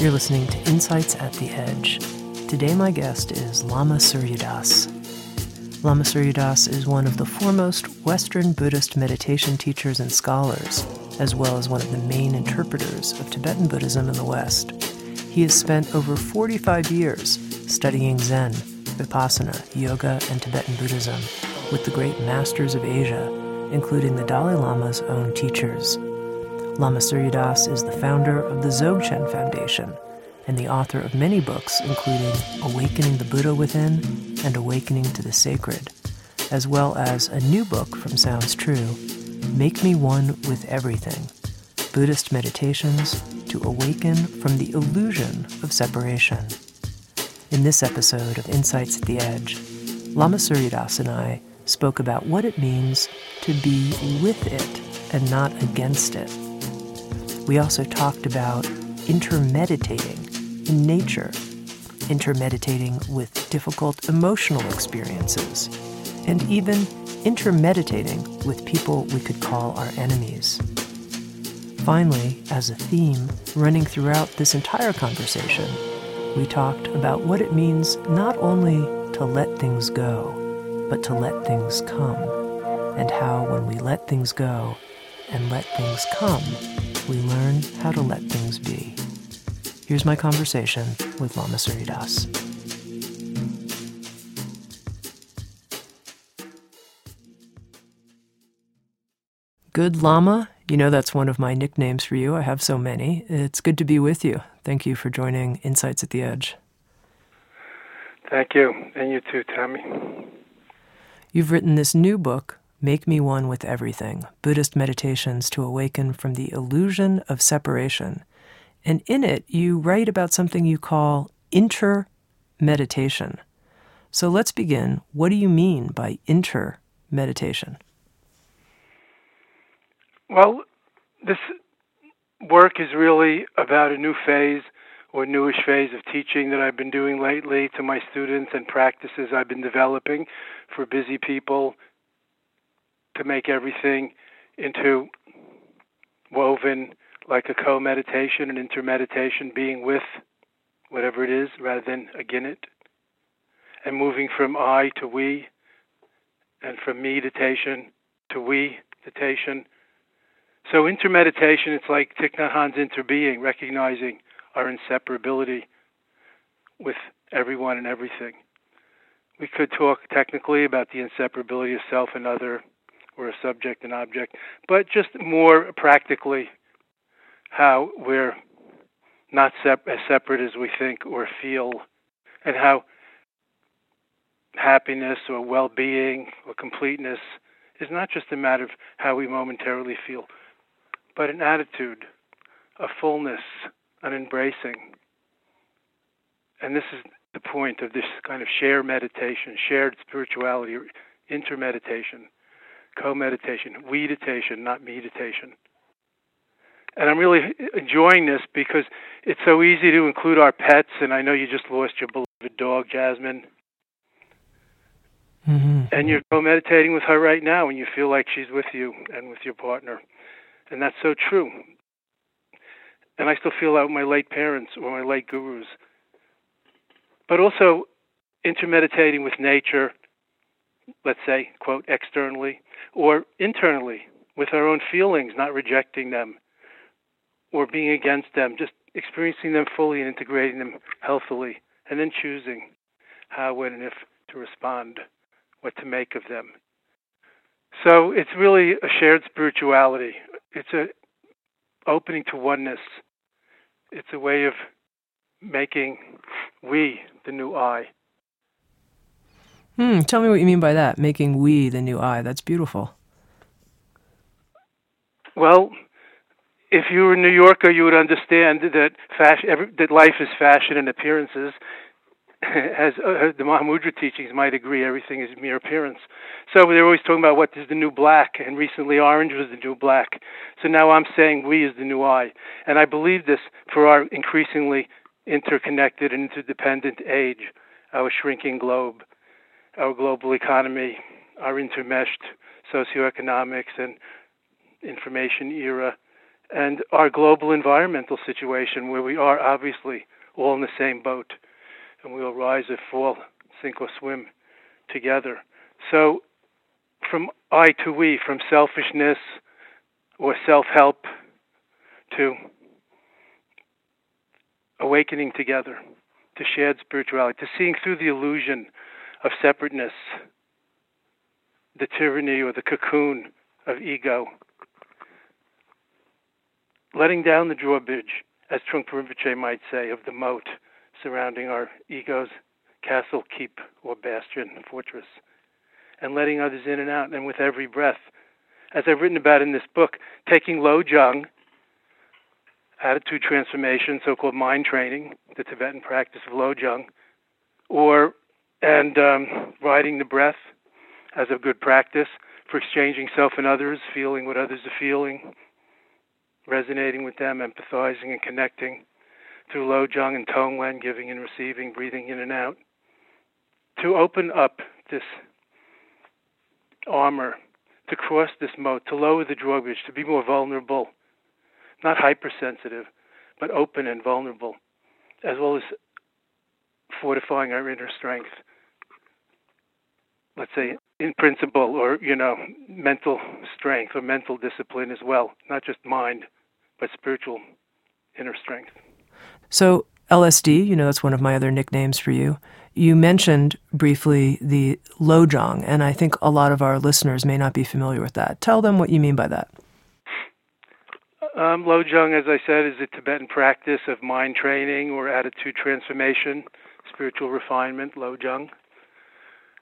You're listening to Insights at the Edge. Today, my guest is Lama Surya Das. Lama Surya Das is one of the foremost Western Buddhist meditation teachers and scholars, as well as one of the main interpreters of Tibetan Buddhism in the West. He has spent over 45 years studying Zen, Vipassana, Yoga, and Tibetan Buddhism with the great masters of Asia, including the Dalai Lama's own teachers. Lama Surya Das is the founder of the Dzogchen Foundation and the author of many books, including Awakening the Buddha Within and Awakening to the Sacred, as well as a new book from Sounds True, Make Me One with Everything Buddhist Meditations to Awaken from the Illusion of Separation. In this episode of Insights at the Edge, Lama Surya Das and I spoke about what it means to be with it and not against it we also talked about intermeditating in nature, intermeditating with difficult emotional experiences, and even intermeditating with people we could call our enemies. Finally, as a theme running throughout this entire conversation, we talked about what it means not only to let things go, but to let things come, and how when we let things go and let things come, we learn how to let things be. Here's my conversation with Lama Surya Das. Good Lama, you know that's one of my nicknames for you. I have so many. It's good to be with you. Thank you for joining Insights at the Edge. Thank you. And you too, Tami. You've written this new book, Make Me One with Everything Buddhist Meditations to Awaken from the Illusion of Separation. And in it, you write about something you call inter meditation. So let's begin. What do you mean by inter meditation? Well, this work is really about a new phase or newish phase of teaching that I've been doing lately to my students and practices I've been developing for busy people to make everything into woven like a co meditation, an intermeditation, being with whatever it is rather than again it, and moving from I to we, and from meditation to we meditation. So intermeditation, it's like Thich Nhat Hanh's interbeing, recognizing our inseparability with everyone and everything. We could talk technically about the inseparability of self and other we're a subject and object, but just more practically, how we're not sep- as separate as we think or feel, and how happiness or well being or completeness is not just a matter of how we momentarily feel, but an attitude, a fullness, an embracing. And this is the point of this kind of shared meditation, shared spirituality, intermeditation co-meditation, we-ditation, not meditation. And I'm really enjoying this because it's so easy to include our pets. And I know you just lost your beloved dog, Jasmine. Mm-hmm. And you're co-meditating with her right now, and you feel like she's with you and with your partner, and that's so true. And I still feel that with my late parents or my late gurus. But also, intermeditating with nature, let's say, quote, externally, or internally with our own feelings, not rejecting them or being against them, just experiencing them fully and integrating them healthily, and then choosing how, when, and if to respond, what to make of them. So it's really a shared spirituality. It's a opening to oneness. It's a way of making we the new I. Hmm, tell me what you mean by that, making we the new I. That's beautiful. Well, if you were a New Yorker, you would understand that fashion, every, that life is fashion and appearances. As uh, the Mahamudra teachings might agree, everything is mere appearance. So they're always talking about what is the new black, and recently orange was the new black. So now I'm saying we is the new I, and I believe this for our increasingly interconnected and interdependent age, our shrinking globe, our global economy, our intermeshed socioeconomics and information era and our global environmental situation, where we are obviously all in the same boat, and we will rise or fall, sink or swim together. So, from I to we, from selfishness or self help to awakening together, to shared spirituality, to seeing through the illusion of separateness, the tyranny or the cocoon of ego letting down the drawbridge, as Trungpa Rinpoche might say, of the moat surrounding our ego's castle, keep, or bastion, fortress, and letting others in and out, and with every breath. As I've written about in this book, taking Lojong, attitude transformation, so-called mind training, the Tibetan practice of Lojong, or and um, riding the breath as a good practice for exchanging self and others, feeling what others are feeling, resonating with them, empathizing and connecting through Lojong and Tonglen, giving and receiving, breathing in and out, to open up this armor, to cross this moat, to lower the drawbridge, to be more vulnerable, not hypersensitive, but open and vulnerable, as well as fortifying our inner strength. Let's say in principle, or you know, mental strength or mental discipline as well, not just mind but spiritual inner strength. So, LSD, you know, that's one of my other nicknames for you. You mentioned briefly the Lojong, and I think a lot of our listeners may not be familiar with that. Tell them what you mean by that. Um, Lojong, as I said, is a Tibetan practice of mind training or attitude transformation, spiritual refinement, Lojong.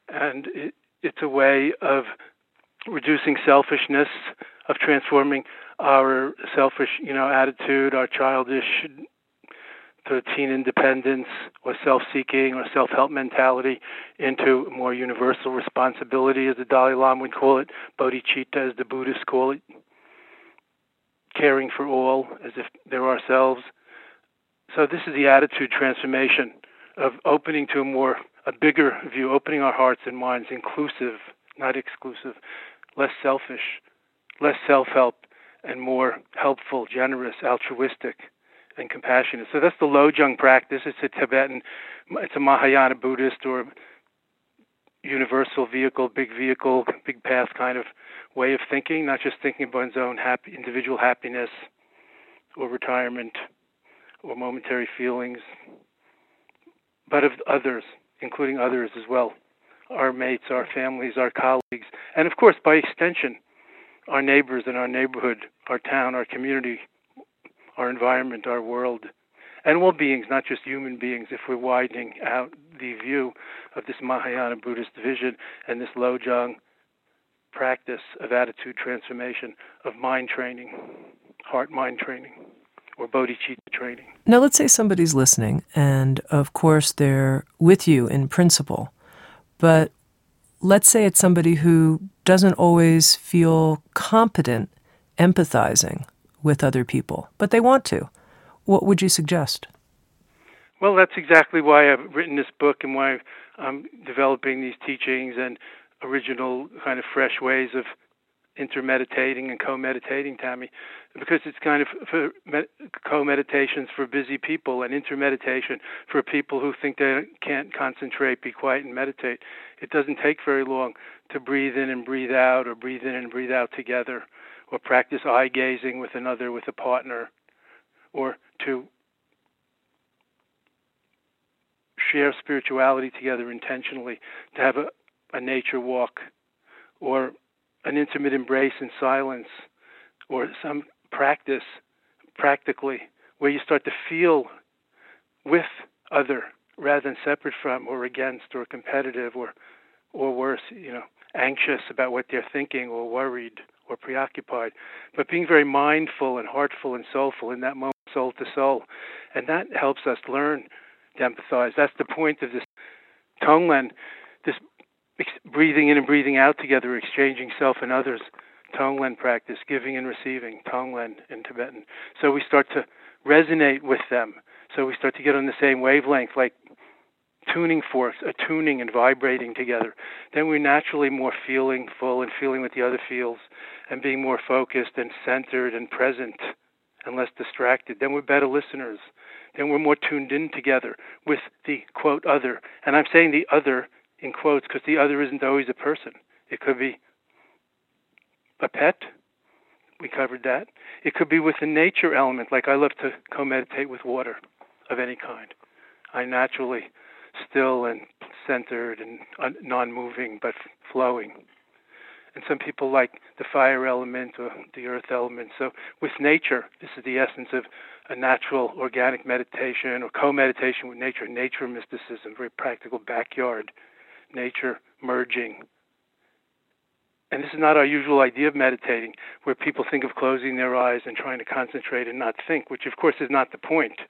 And it, it's a way of reducing selfishness, of transforming our selfish, you know, attitude, our childish, teen independence, or self-seeking, or self-help mentality into more universal responsibility, as the Dalai Lama would call it, bodhicitta, as the Buddhists call it, caring for all as if they're ourselves. So this is the attitude transformation of opening to a more, a bigger view, opening our hearts and minds, inclusive, not exclusive, less selfish, less self-help, and more helpful, generous, altruistic, and compassionate. So that's the Lojong practice. It's a Tibetan, it's a Mahayana Buddhist or universal vehicle, big vehicle, big path kind of way of thinking, not just thinking about one's own happy, individual happiness or retirement or momentary feelings, but of others, including others as well, our mates, our families, our colleagues, and of course, by extension, our neighbors in our neighborhood, our town, our community, our environment, our world, and all beings, not just human beings, if we're widening out the view of this Mahayana Buddhist vision and this Lojong practice of attitude transformation, of mind training, heart mind training, or bodhicitta training. Now, let's say somebody's listening, and of course they're with you in principle, but let's say it's somebody who doesn't always feel competent empathizing with other people, but they want to. What would you suggest? Well, that's exactly why I've written this book and why I'm developing these teachings and original kind of fresh ways of intermeditating and co-meditating, Tami, because it's kind of for co-meditations for busy people and intermeditation for people who think they can't concentrate, be quiet, and meditate. It doesn't take very long to breathe in and breathe out, or breathe in and breathe out together, or practice eye gazing with another, with a partner, or to share spirituality together intentionally, to have a, a nature walk, or an intimate embrace in silence or some practice practically where you start to feel with other rather than separate from or against or competitive or or worse, you know, anxious about what they're thinking or worried or preoccupied, but being very mindful and heartful and soulful in that moment, soul to soul. And that helps us learn to empathize. That's the point of this Tonglen, this breathing in and breathing out together, exchanging self and others. Tonglen practice, giving and receiving, Tonglen in Tibetan. So we start to resonate with them. So we start to get on the same wavelength, like tuning forks, attuning and vibrating together. Then we're naturally more feeling full and feeling what the other feels and being more focused and centered and present and less distracted. Then we're better listeners. Then we're more tuned in together with the quote other. And I'm saying the other in quotes because the other isn't always a person. It could be a pet. We covered that. It could be with a nature element, like I love to co meditate with water of any kind. I naturally still and centered and uh, non moving but flowing. And some people like the fire element or the earth element. So, with nature, this is the essence of a natural organic meditation or co meditation with nature, nature mysticism, very practical backyard, nature merging. And this is not our usual idea of meditating, where people think of closing their eyes and trying to concentrate and not think, which of course is not the point.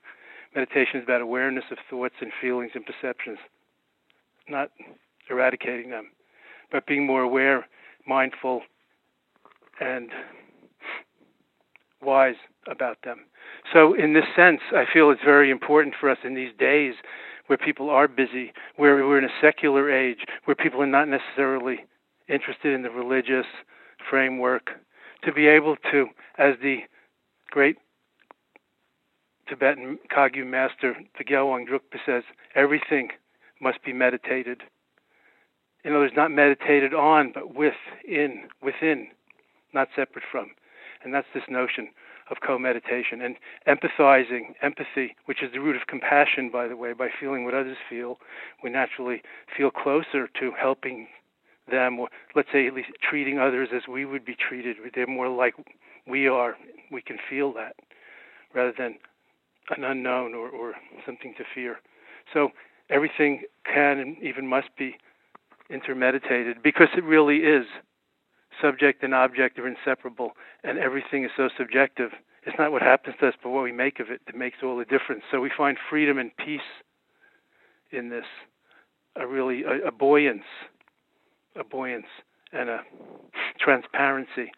Meditation is about awareness of thoughts and feelings and perceptions, not eradicating them, but being more aware, mindful, and wise about them. So, in this sense, I feel it's very important for us in these days where people are busy, where we're in a secular age, where people are not necessarily interested in the religious framework, to be able to, as the great Tibetan Kagyu master, the Gyalwang Drukpa says, everything must be meditated. In other words, not meditated on, but within, within, not separate from. And that's this notion of co-meditation and empathizing, empathy, which is the root of compassion, by the way. By feeling what others feel, we naturally feel closer to helping them, or let's say at least treating others as we would be treated. They're more like we are. We can feel that rather than an unknown or, or something to fear. So everything can and even must be intermeditated because it really is. Subject and object are inseparable, and everything is so subjective. It's not what happens to us, but what we make of it that makes all the difference. So we find freedom and peace in this, a really a, a buoyance, a buoyance, and a transparency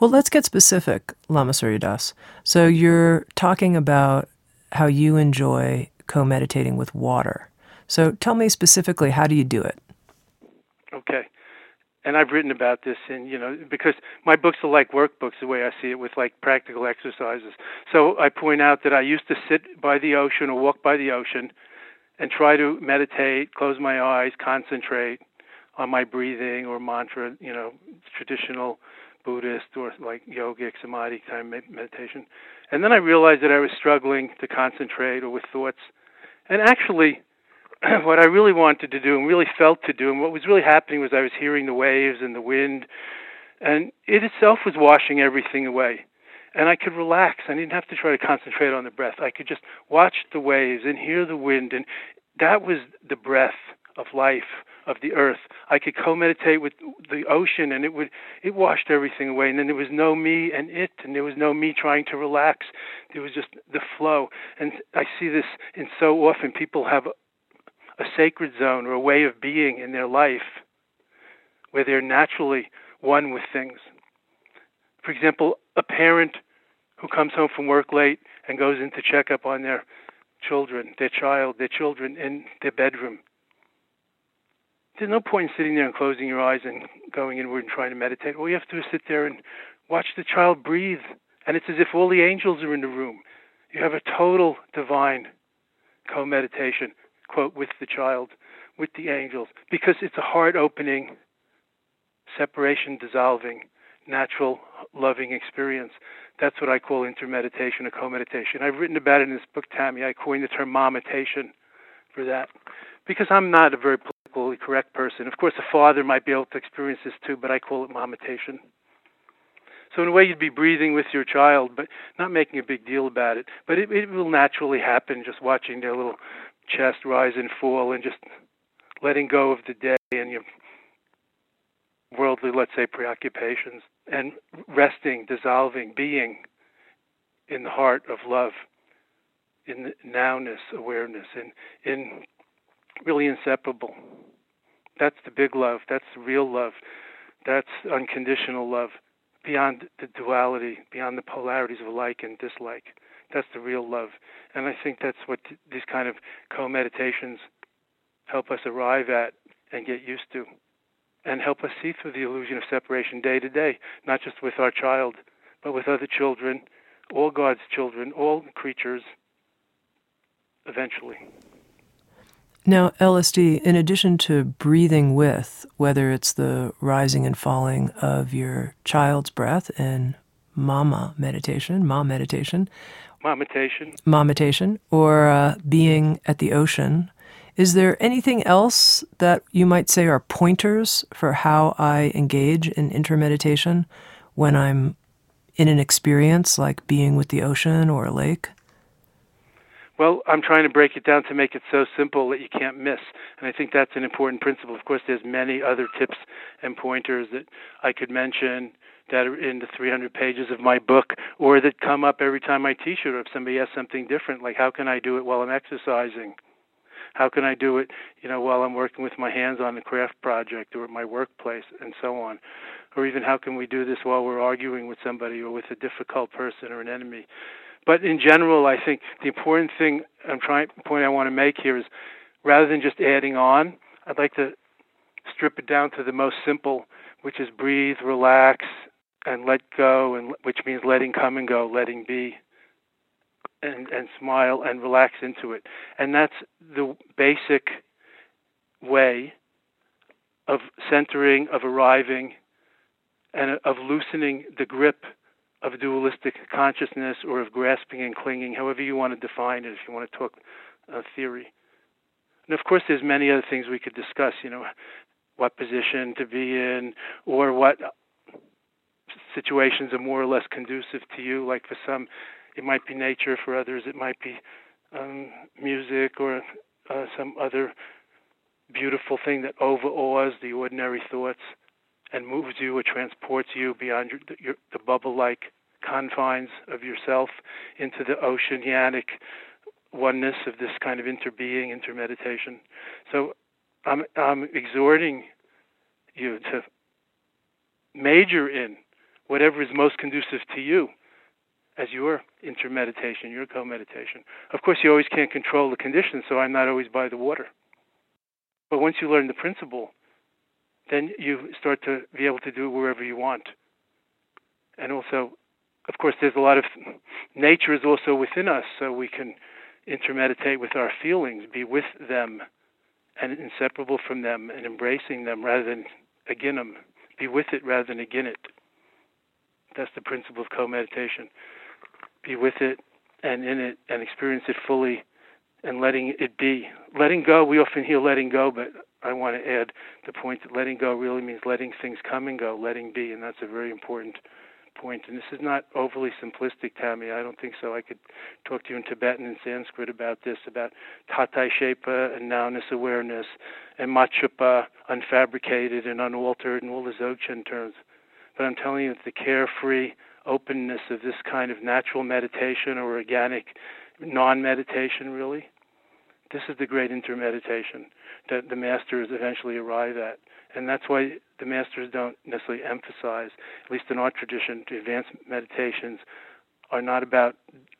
well, let's get specific, Lama Surya Das. So you're talking about how you enjoy co meditating with water. So tell me specifically, how do you do it? Okay. And I've written about this in, you know, because my books are like workbooks the way I see it with like practical exercises. So I point out that I used to sit by the ocean or walk by the ocean and try to meditate, close my eyes, concentrate on my breathing or mantra, you know, traditional Buddhist or like yogic samadhi kind of meditation. And then I realized that I was struggling to concentrate or with thoughts. And actually, what I really wanted to do and really felt to do, and what was really happening was I was hearing the waves and the wind, and it itself was washing everything away. And I could relax. I didn't have to try to concentrate on the breath. I could just watch the waves and hear the wind, and that was the breath of life of the earth. I could co-meditate with the ocean, and it would it washed everything away. And then there was no me and it, and there was no me trying to relax. There was just the flow. And I see this in so often people have a sacred zone or a way of being in their life where they're naturally one with things. For example, a parent who comes home from work late and goes in to check up on their children, their child, their children in their bedroom there's no point in sitting there and closing your eyes and going inward and trying to meditate. All you have to do is sit there and watch the child breathe. And it's as if all the angels are in the room. You have a total divine co meditation, quote, with the child, with the angels, because it's a heart opening, separation dissolving, natural loving experience. That's what I call intermeditation or co meditation. I've written about it in this book, Tami. I coined the term momitation for that because I'm not a very politically correct person. Of course, a father might be able to experience this too, but I call it momitation. So in a way, you'd be breathing with your child, but not making a big deal about it. But it, it will naturally happen, just watching their little chest rise and fall, and just letting go of the day and your worldly, let's say, preoccupations, and resting, dissolving, being in the heart of love, in nowness, awareness, and in really inseparable. That's the big love. That's the real love. That's unconditional love, beyond the duality, beyond the polarities of like and dislike. That's the real love. And I think that's what these kind of co meditations help us arrive at and get used to, and help us see through the illusion of separation day to day, not just with our child, but with other children, all God's children, all creatures, eventually. Now, LSD, in addition to breathing with, whether it's the rising and falling of your child's breath in mama meditation, mom meditation, Momitation. Momitation, or uh, being at the ocean. Is there anything else that you might say are pointers for how I engage in intermeditation when I'm in an experience like being with the ocean or a lake? Well, I'm trying to break it down to make it so simple that you can't miss. And I think that's an important principle. Of course, there's many other tips and pointers that I could mention that are in the 300 pages of my book or that come up every time I teach it or if somebody asks something different, like how can I do it while I'm exercising? How can I do it, you know, while I'm working with my hands on a craft project or at my workplace and so on? Or even how can we do this while we're arguing with somebody or with a difficult person or an enemy? But in general, I think the important thing I'm trying point I want to make here is rather than just adding on, I'd like to strip it down to the most simple, which is breathe, relax, and let go, and which means letting come and go, letting be, and and smile and relax into it. And that's the basic way of centering, of arriving, and of loosening the grip of dualistic consciousness or of grasping and clinging, however you want to define it, if you want to talk uh, theory. And of course, there's many other things we could discuss. You know, what position to be in, or what situations are more or less conducive to you. Like for some, it might be nature. For others, it might be um, music or uh, some other beautiful thing that overawes the ordinary thoughts and moves you or transports you beyond your, your, the bubble-like confines of yourself into the oceanic oneness of this kind of interbeing, intermeditation. So I'm, I'm exhorting you to major in whatever is most conducive to you as your intermeditation, your co-meditation. Of course, you always can't control the conditions, so I'm not always by the water. But once you learn the principle, then you start to be able to do wherever you want. And also, of course, there's a lot of nature is also within us, so we can intermeditate with our feelings, be with them, and inseparable from them, and embracing them rather than again them. Be with it rather than again it. That's the principle of co-meditation. Be with it and in it and experience it fully and letting it be. Letting go, we often hear letting go, but I want to add the point that letting go really means letting things come and go, letting be, and that's a very important point. And this is not overly simplistic, Tami. I don't think so. I could talk to you in Tibetan and Sanskrit about this, about tatai shepa and nowness awareness, and machupa, unfabricated and unaltered, and all the Dzogchen terms. But I'm telling you, it's the carefree openness of this kind of natural meditation or organic non meditation, really, this is the great intermeditation that the masters eventually arrive at. And that's why the masters don't necessarily emphasize, at least in our tradition, the advanced meditations are not about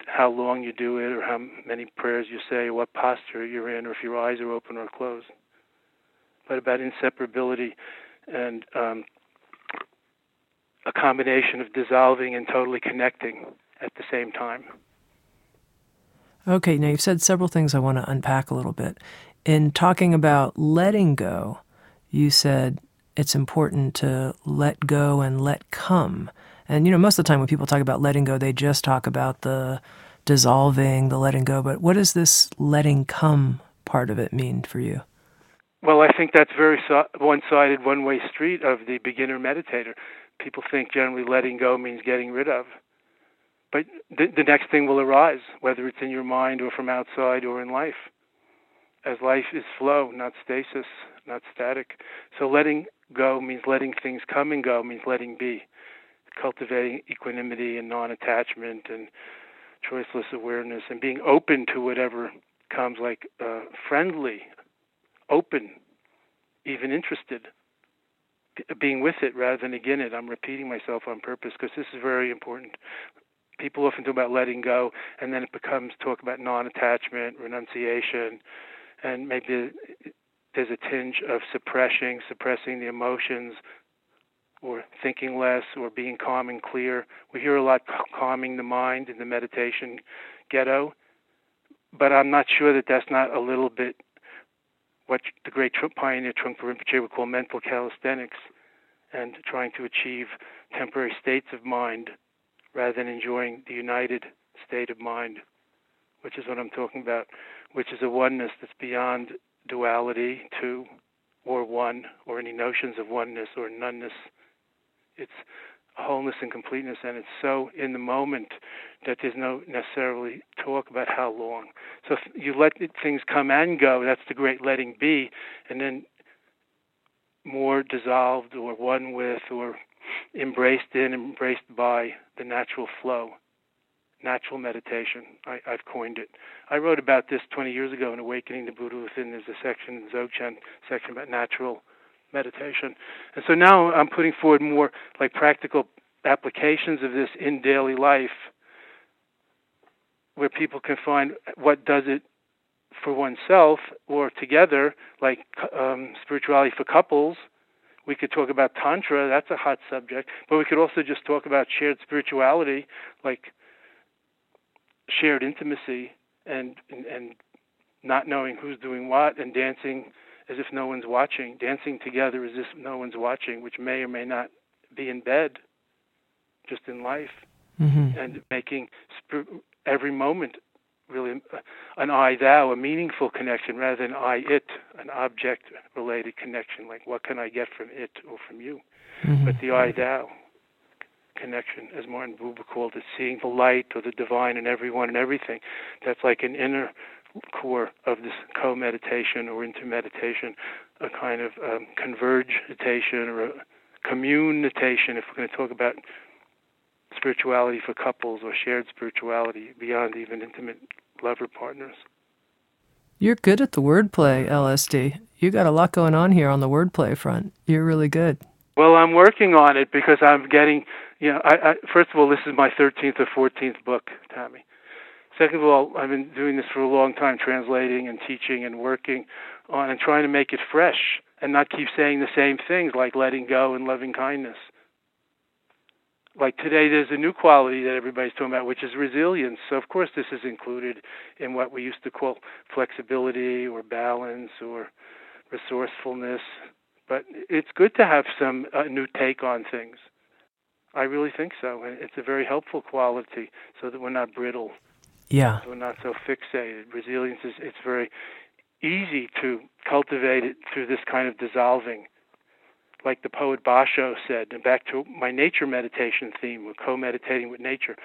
how long you do it or how many prayers you say or what posture you're in or if your eyes are open or closed, but about inseparability and um, a combination of dissolving and totally connecting at the same time. Okay, now you've said several things I want to unpack a little bit. In talking about letting go, you said it's important to let go and let come. And, you know, most of the time when people talk about letting go, they just talk about the dissolving, the letting go. But what does this letting come part of it mean for you? Well, I think that's very so- one sided, one way street of the beginner meditator people think generally letting go means getting rid of. But the, the next thing will arise, whether it's in your mind or from outside or in life. as life is flow, not stasis, not static. So letting go means letting things come and go, means letting be, cultivating equanimity and non attachment and choiceless awareness and being open to whatever comes, like uh, friendly, open, even interested. Being with it rather than again it. I'm repeating myself on purpose because this is very important people often talk about letting go, and then it becomes talk about non-attachment, renunciation, and maybe there's a tinge of suppressing, suppressing the emotions, or thinking less, or being calm and clear. We hear a lot calming the mind in the meditation ghetto, but I'm not sure that that's not a little bit what the great pioneer Trungpa Rinpoche would call mental calisthenics, and trying to achieve temporary states of mind rather than enjoying the united state of mind, which is what I'm talking about, which is a oneness that's beyond duality, two, or one, or any notions of oneness or noneness. It's wholeness and completeness, and it's so in the moment that there's no necessarily talk about how long. So you let things come and go, that's the great letting be, and then more dissolved or one with or embraced in, embraced by the natural flow, natural meditation. I, have coined it. I wrote about this 20 years ago in Awakening the Buddha Within. There's a section in Dzogchen section about natural meditation. And so now I'm putting forward more like practical applications of this in daily life where people can find what does it for oneself or together, like um, spirituality for couples – we could talk about Tantra, that's a hot subject, but we could also just talk about shared spirituality, like shared intimacy and, and, and not knowing who's doing what and dancing as if no one's watching, dancing together as if no one's watching, which may or may not be in bed, just in life, mm-hmm. and making every moment really an I thou, a meaningful connection rather than I it, an object related connection, like what can I get from it or from you. Mm-hmm. But the I thou connection, as Martin Buber called it, seeing the light or the divine in everyone and everything. That's like an inner core of this co meditation or intermeditation, a kind of um, convergitation or a communitation, if we're going to talk about spirituality for couples or shared spirituality beyond even intimate lover partners. You're good at the wordplay, LSD. You got a lot going on here on the wordplay front. You're really good. Well, I'm working on it because I'm getting, you know, I, I, first of all, this is my 13th or 14th book, Tami. Second of all, I've been doing this for a long time, translating and teaching and working on and trying to make it fresh and not keep saying the same things like letting go and loving kindness. Like today there's a new quality that everybody's talking about which is resilience. So of course this is included in what we used to call flexibility or balance or resourcefulness. But it's good to have some uh, new take on things. I really think so it's a very helpful quality so that we're not brittle yeah we're not so fixated resilience is it's very easy to cultivate it through this kind of dissolving like the poet Basho said, and back to my nature meditation theme, we're co-meditating with nature.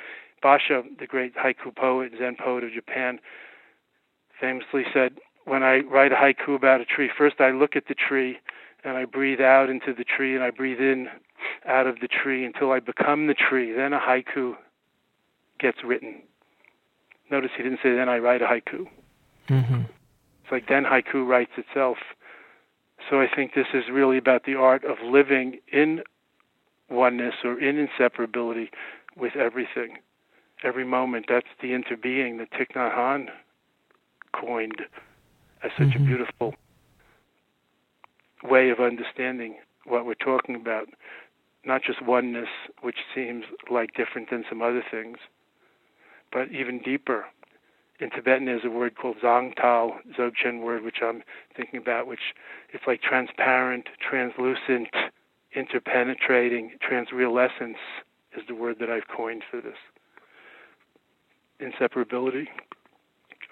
Basho, the great haiku poet, Zen poet of Japan, famously said, when I write a haiku about a tree, first I look at the tree and I breathe out into the tree and I breathe in out of the tree until I become the tree. Then a haiku gets written. Notice he didn't say, then I write a haiku. Mm-hmm. It's like then haiku writes itself. So I think this is really about the art of living in oneness or in inseparability with everything, every moment. That's the interbeing that Thich Nhat Hanh coined as such mm-hmm. a beautiful way of understanding what we're talking about. Not just oneness, which seems like different than some other things, but even deeper, in Tibetan there's a word called Zangtal, Dzogchen word, which I'm thinking about, which it's like transparent, translucent, interpenetrating, transrealescence is the word that I've coined for this. Inseparability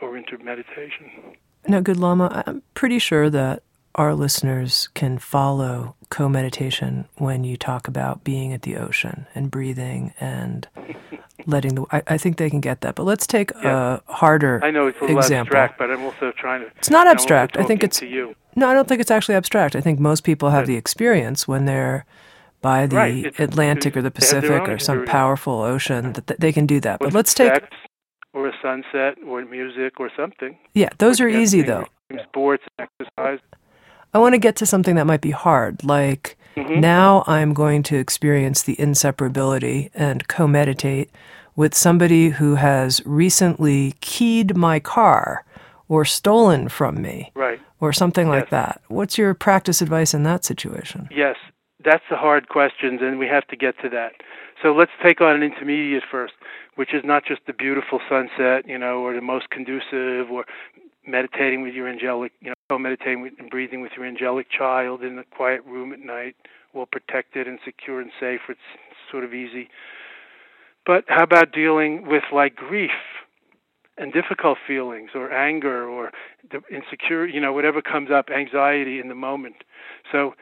or intermeditation. Now, good Lama, I'm pretty sure that our listeners can follow co meditation when you talk about being at the ocean and breathing and letting the. I, I think they can get that, but let's take yeah. a harder. I know it's a little example. abstract, but I'm also trying to. It's not abstract. I think it's. you. No, I don't think it's actually abstract. I think most people have the experience when they're by the right. Atlantic or the Pacific or some powerful ocean that they can do that. But let's take or a sunset or music or something. Yeah, those are easy though. Sports, exercise. I want to get to something that might be hard, like mm-hmm. now I'm going to experience the inseparability and co meditate with somebody who has recently keyed my car or stolen from me. Right. Or something yes. like that. What's your practice advice in that situation? Yes, that's the hard questions, and we have to get to that. So let's take on an intermediate first, which is not just the beautiful sunset, you know, or the most conducive, or meditating with your angelic, you know, co-meditating and breathing with your angelic child in a quiet room at night, well protected and secure and safe. It's sort of easy. But how about dealing with like grief and difficult feelings, or anger, or the insecure, you know, whatever comes up, anxiety in the moment. So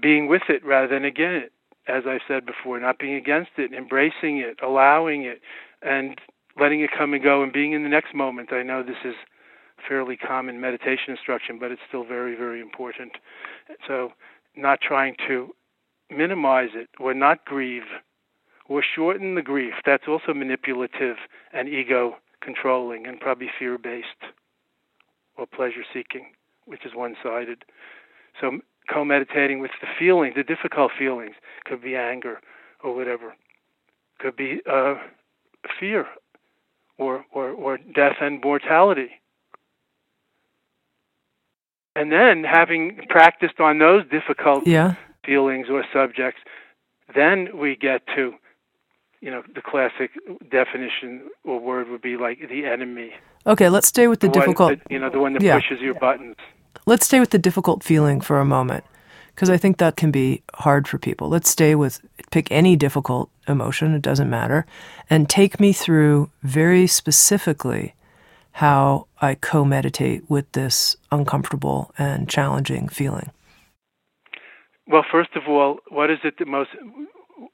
being with it rather than against it, as I've said before, not being against it, embracing it, allowing it, and letting it come and go and being in the next moment. I know this is fairly common meditation instruction, but it's still very, very important. So, not trying to minimize it or not grieve or shorten the grief. That's also manipulative and ego controlling and probably fear based or pleasure seeking, which is one sided. So, co meditating with the feelings, the difficult feelings, could be anger or whatever, could be uh, fear or, or, or death and mortality. And then, having practiced on those difficult yeah. feelings or subjects, then we get to, you know, the classic definition or word would be like the enemy. Okay, let's stay with the, the difficult. That, you know, the one that yeah. pushes your buttons. Let's stay with the difficult feeling for a moment because I think that can be hard for people. Let's stay with pick any difficult emotion, it doesn't matter, and take me through very specifically how I co meditate with this uncomfortable and challenging feeling. Well, first of all, what is it that most,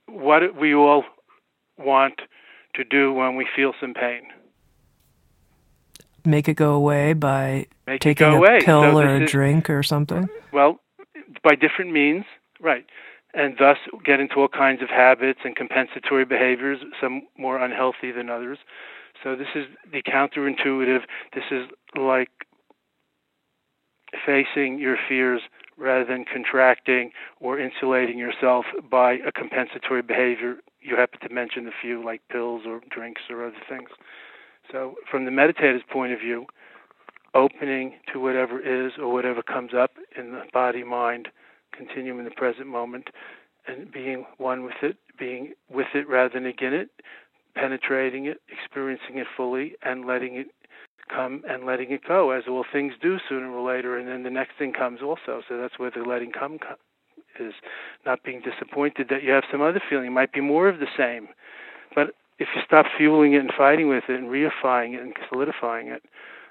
what we all want to do when we feel some pain? Make it go away by Make taking a away. pill so or a drink or something? Well, by different means, right. And thus get into all kinds of habits and compensatory behaviors, some more unhealthy than others. So this is the counterintuitive. This is like facing your fears rather than contracting or insulating yourself by a compensatory behavior. You happen to mention a few like pills or drinks or other things. So from the meditator's point of view, opening to whatever is or whatever comes up in the body mind continuum in the present moment and being one with it being with it rather than against it penetrating it experiencing it fully and letting it come and letting it go as well things do sooner or later and then the next thing comes also. So that's where the letting come is. Not being disappointed that you have some other feeling. It might be more of the same. But if you stop fueling it and fighting with it and reifying it and solidifying it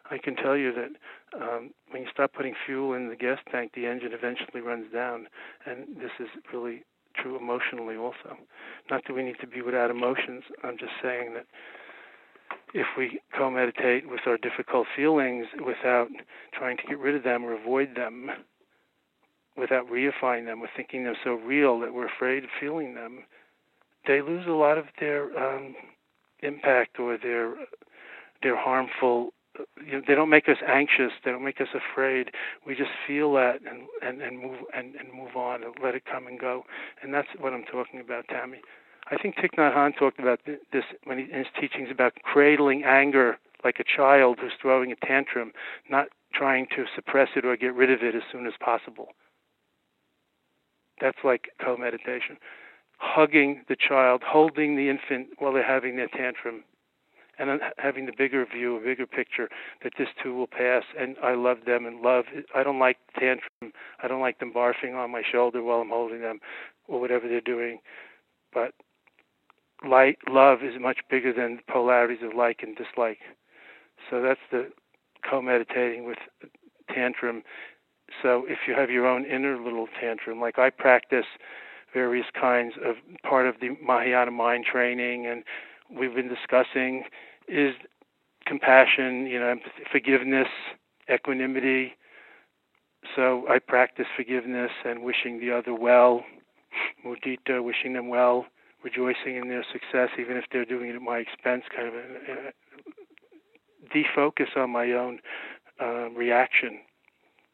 I can tell you that um, when you stop putting fuel in the gas tank, the engine eventually runs down, and this is really true emotionally also. Not that we need to be without emotions. I'm just saying that if we co-meditate with our difficult feelings without trying to get rid of them or avoid them, without reifying them or thinking they're so real that we're afraid of feeling them, they lose a lot of their um, impact or their their harmful you know, they don't make us anxious. They don't make us afraid. We just feel that and and and move and and move on and let it come and go. And that's what I'm talking about, Tami. I think Thich Nhat Hanh talked about this when he, in his teachings about cradling anger like a child who's throwing a tantrum, not trying to suppress it or get rid of it as soon as possible. That's like co-meditation. Hugging the child, holding the infant while they're having their tantrum, and having the bigger view, a bigger picture that this too will pass. And I love them and love. I don't like tantrum. I don't like them barfing on my shoulder while I'm holding them, or whatever they're doing. But like love is much bigger than polarities of like and dislike. So that's the co-meditating with tantrum. So if you have your own inner little tantrum, like I practice various kinds of part of the Mahayana mind training, and we've been discussing is compassion, you know, forgiveness, equanimity. So I practice forgiveness and wishing the other well, mudita, wishing them well, rejoicing in their success, even if they're doing it at my expense, kind of a, a defocus on my own uh, reaction,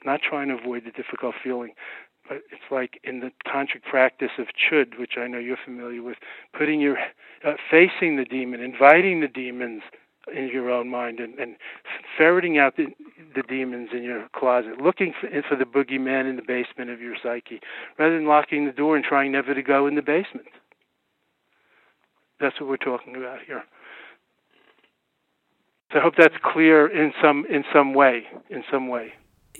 not trying to avoid the difficult feeling. But it's like in the tantric practice of chöd, which I know you're familiar with, putting your, uh, facing the demon, inviting the demons in your own mind and, and ferreting out the, the demons in your closet, looking for, for the boogeyman in the basement of your psyche, rather than locking the door and trying never to go in the basement. That's what we're talking about here. So I hope that's clear in some in some way. In some way.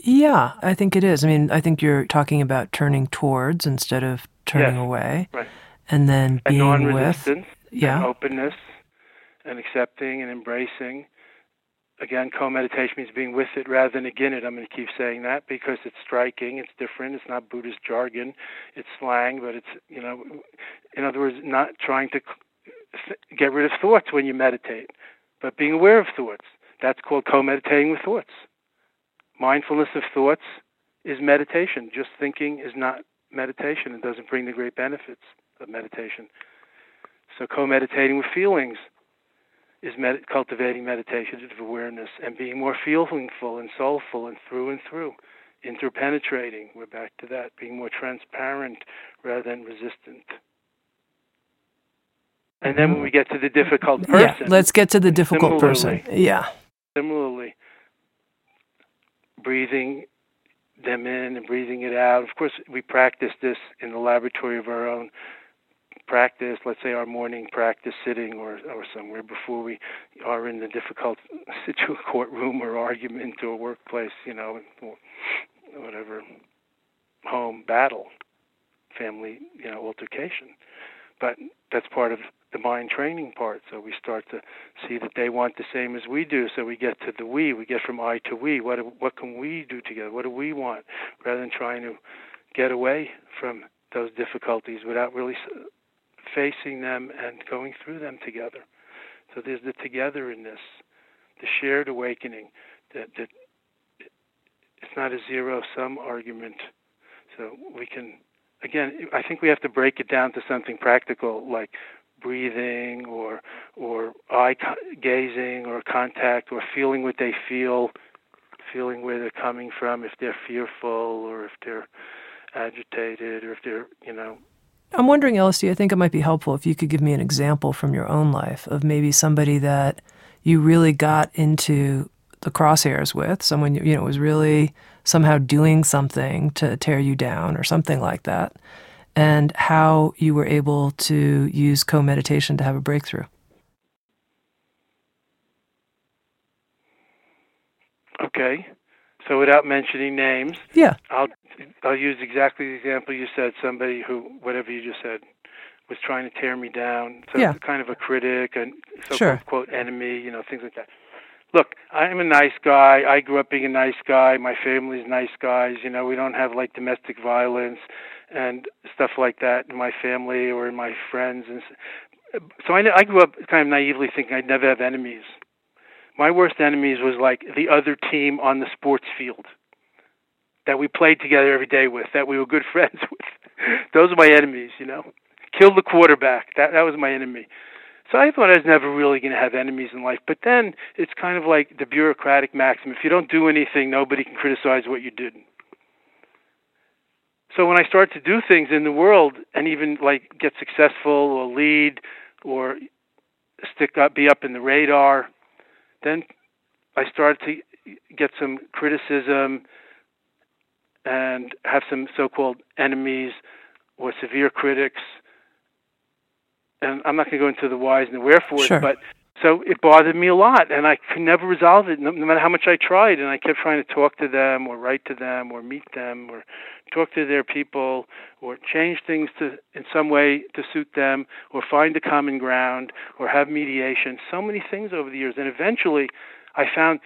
Yeah, I think it is. I mean, I think you're talking about turning towards instead of turning yes, away, right? And then being and with, yeah, openness, and accepting and embracing. Again, co-meditation means being with it rather than again it. I'm going to keep saying that because it's striking, it's different, it's not Buddhist jargon, it's slang, but it's you know, in other words, not trying to get rid of thoughts when you meditate, but being aware of thoughts. That's called co-meditating with thoughts. Mindfulness of thoughts is meditation. Just thinking is not meditation. It doesn't bring the great benefits of meditation. So co-meditating with feelings is med- cultivating meditative awareness and being more feelingful and soulful and through and through, interpenetrating. We're back to that, being more transparent rather than resistant. And then when we get to the difficult person, yeah, let's get to the difficult person. Yeah. Similarly, breathing them in and breathing it out. Of course, we practice this in the laboratory of our own practice, let's say our morning practice sitting or, or somewhere before we are in the difficult situation, courtroom or argument or workplace, you know, or whatever, home battle, family, you know, altercation. But that's part of the mind training part. So we start to see that they want the same as we do. So we get to the we. We get from I to we. What what can we do together? What do we want? Rather than trying to get away from those difficulties without really facing them and going through them together. So there's the togetherness, the shared awakening that, that it's not a zero sum argument. So we can, again, I think we have to break it down to something practical like breathing or or eye gazing or contact or feeling what they feel, feeling where they're coming from, if they're fearful or if they're agitated or if they're you know. I'm wondering, LSD, I think it might be helpful if you could give me an example from your own life of maybe somebody that you really got into the crosshairs with, someone you know was really somehow doing something to tear you down or something like that, and how you were able to use co-meditation to have a breakthrough. Okay. So without mentioning names, yeah, I'll I'll use exactly the example you said. Somebody who, whatever you just said, was trying to tear me down. So yeah. kind of a critic and so sure. quote enemy, you know, things like that. Look, I'm a nice guy. I grew up being a nice guy. My family's nice guys. You know, we don't have like domestic violence and stuff like that in my family or in my friends. And so I, I grew up kind of naively thinking I'd never have enemies. My worst enemies was like the other team on the sports field that we played together every day with, that we were good friends with. Those are my enemies, you know. Kill the quarterback. That that was my enemy. So I thought I was never really going to have enemies in life. But then it's kind of like the bureaucratic maxim: if you don't do anything, nobody can criticize what you did. So when I start to do things in the world and even like get successful or lead or stick up, be up in the radar, then I start to get some criticism and have some so-called enemies or severe critics. And I'm not going to go into the whys and the wherefores, sure. but so it bothered me a lot, and I could never resolve it, no, no matter how much I tried. And I kept trying to talk to them, or write to them, or meet them, or talk to their people, or change things to in some way to suit them, or find a common ground, or have mediation. So many things over the years, and eventually, I found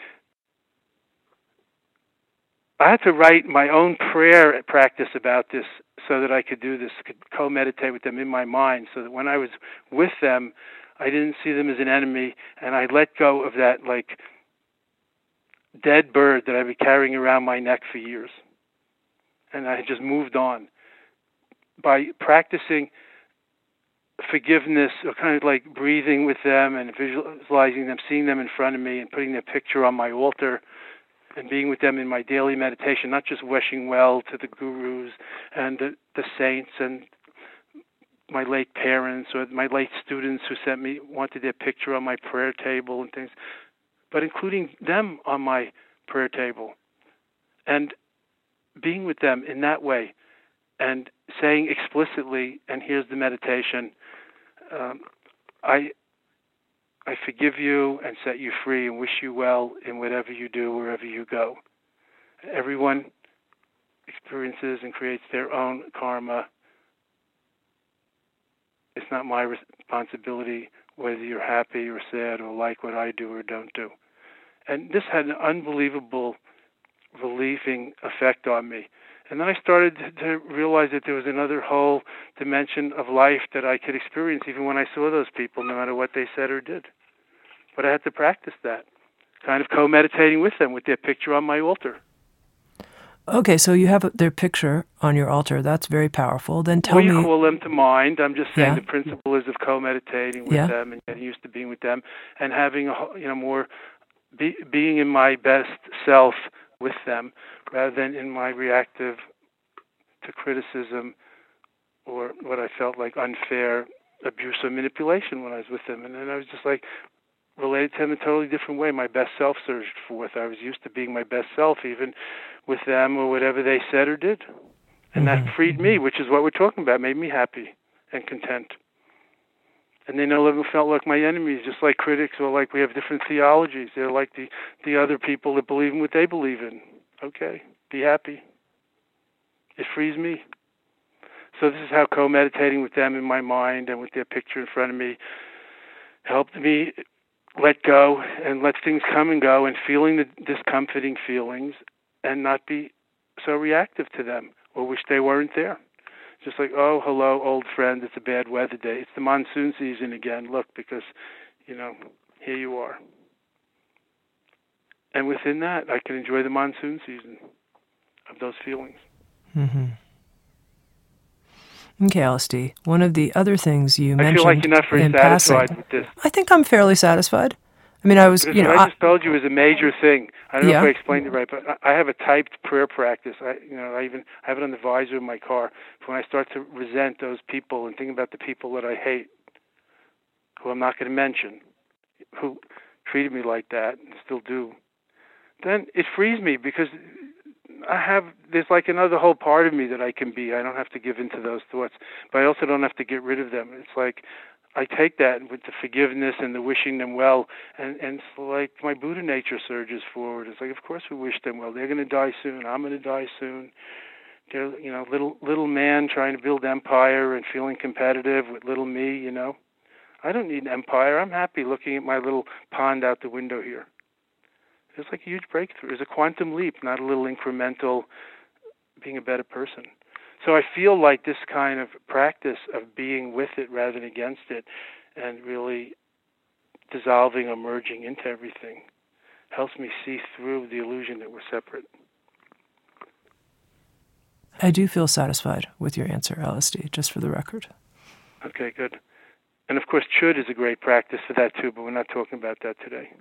I had to write my own prayer practice about this so that I could do this, could co meditate with them in my mind, so that when I was with them, I didn't see them as an enemy, and I let go of that like dead bird that I've been carrying around my neck for years. And I just moved on. By practicing forgiveness, or kind of like breathing with them and visualizing them, seeing them in front of me, and putting their picture on my altar, and being with them in my daily meditation, not just wishing well to the gurus and the, the saints and my late parents or my late students who sent me wanted their picture on my prayer table and things, but including them on my prayer table. And being with them in that way and saying explicitly, and here's the meditation, um, I I forgive you and set you free and wish you well in whatever you do, wherever you go. Everyone experiences and creates their own karma it's not my responsibility whether you're happy or sad or like what I do or don't do. And this had an unbelievable relieving effect on me. And then I started to realize that there was another whole dimension of life that I could experience even when I saw those people, no matter what they said or did. But I had to practice that, kind of co meditating with them with their picture on my altar. Okay, so you have their picture on your altar. That's very powerful. Then tell we me. We call them to mind. I'm just saying yeah. the principle is of co-meditating with yeah. them and getting used to being with them and having a you know more be, being in my best self with them rather than in my reactive to criticism or what I felt like unfair abuse or manipulation when I was with them. And then I was just like, related to them in a totally different way. My best self surged forth. I was used to being my best self, even with them or whatever they said or did. And mm-hmm. that freed me, which is what we're talking about, made me happy and content. And they no longer felt like my enemies, just like critics or like we have different theologies. They're like the, the other people that believe in what they believe in. Okay, be happy. It frees me. So this is how co-meditating with them in my mind and with their picture in front of me helped me let go and let things come and go and feeling the discomforting feelings and not be so reactive to them or wish they weren't there. Just like, oh, hello, old friend, it's a bad weather day. It's the monsoon season again. Look, because, you know, here you are. And within that, I can enjoy the monsoon season of those feelings. Mm-hmm. Okay, LSD. One of the other things you I mentioned. I feel like you're not very satisfied passing, with this. I think I'm fairly satisfied. I mean, I was, you know, I just I, told you is a major thing. I don't yeah. know if I explained it right, but I have a typed prayer practice. I, you know, I even I have it on the visor of my car. When I start to resent those people and think about the people that I hate, who I'm not going to mention, who treated me like that and still do, then it frees me because I have there's like another whole part of me that I can be. I don't have to give in to those thoughts, but I also don't have to get rid of them. It's like I take that with the forgiveness and the wishing them well, and and it's like my Buddha nature surges forward. It's like, of course we wish them well. They're going to die soon. I'm going to die soon. They're you know little little man trying to build empire and feeling competitive with little me. You know, I don't need empire. I'm happy looking at my little pond out the window here. It's like a huge breakthrough. It's a quantum leap, not a little incremental being a better person. So I feel like this kind of practice of being with it rather than against it and really dissolving or merging into everything helps me see through the illusion that we're separate. I do feel satisfied with your answer, LSD, just for the record. Okay, good. And of course, chöd is a great practice for that too, but we're not talking about that today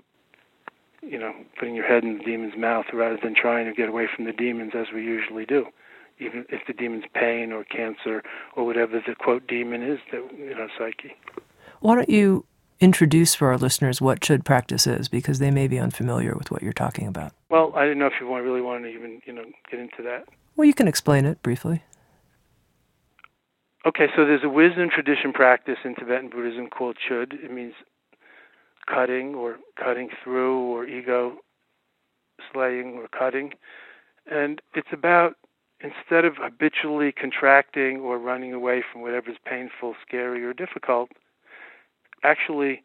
you know, putting your head in the demon's mouth rather than trying to get away from the demons as we usually do, even if the demon's pain or cancer or whatever the quote demon is that in our psyche. Why don't you introduce for our listeners what chöd practice is because they may be unfamiliar with what you're talking about? Well, I didn't know if you want, really want to even, you know, get into that. Well, you can explain it briefly. Okay, so there's a wisdom tradition practice in Tibetan Buddhism called chöd. It means cutting or cutting through or ego slaying or cutting. And it's about instead of habitually contracting or running away from whatever's painful, scary, or difficult, actually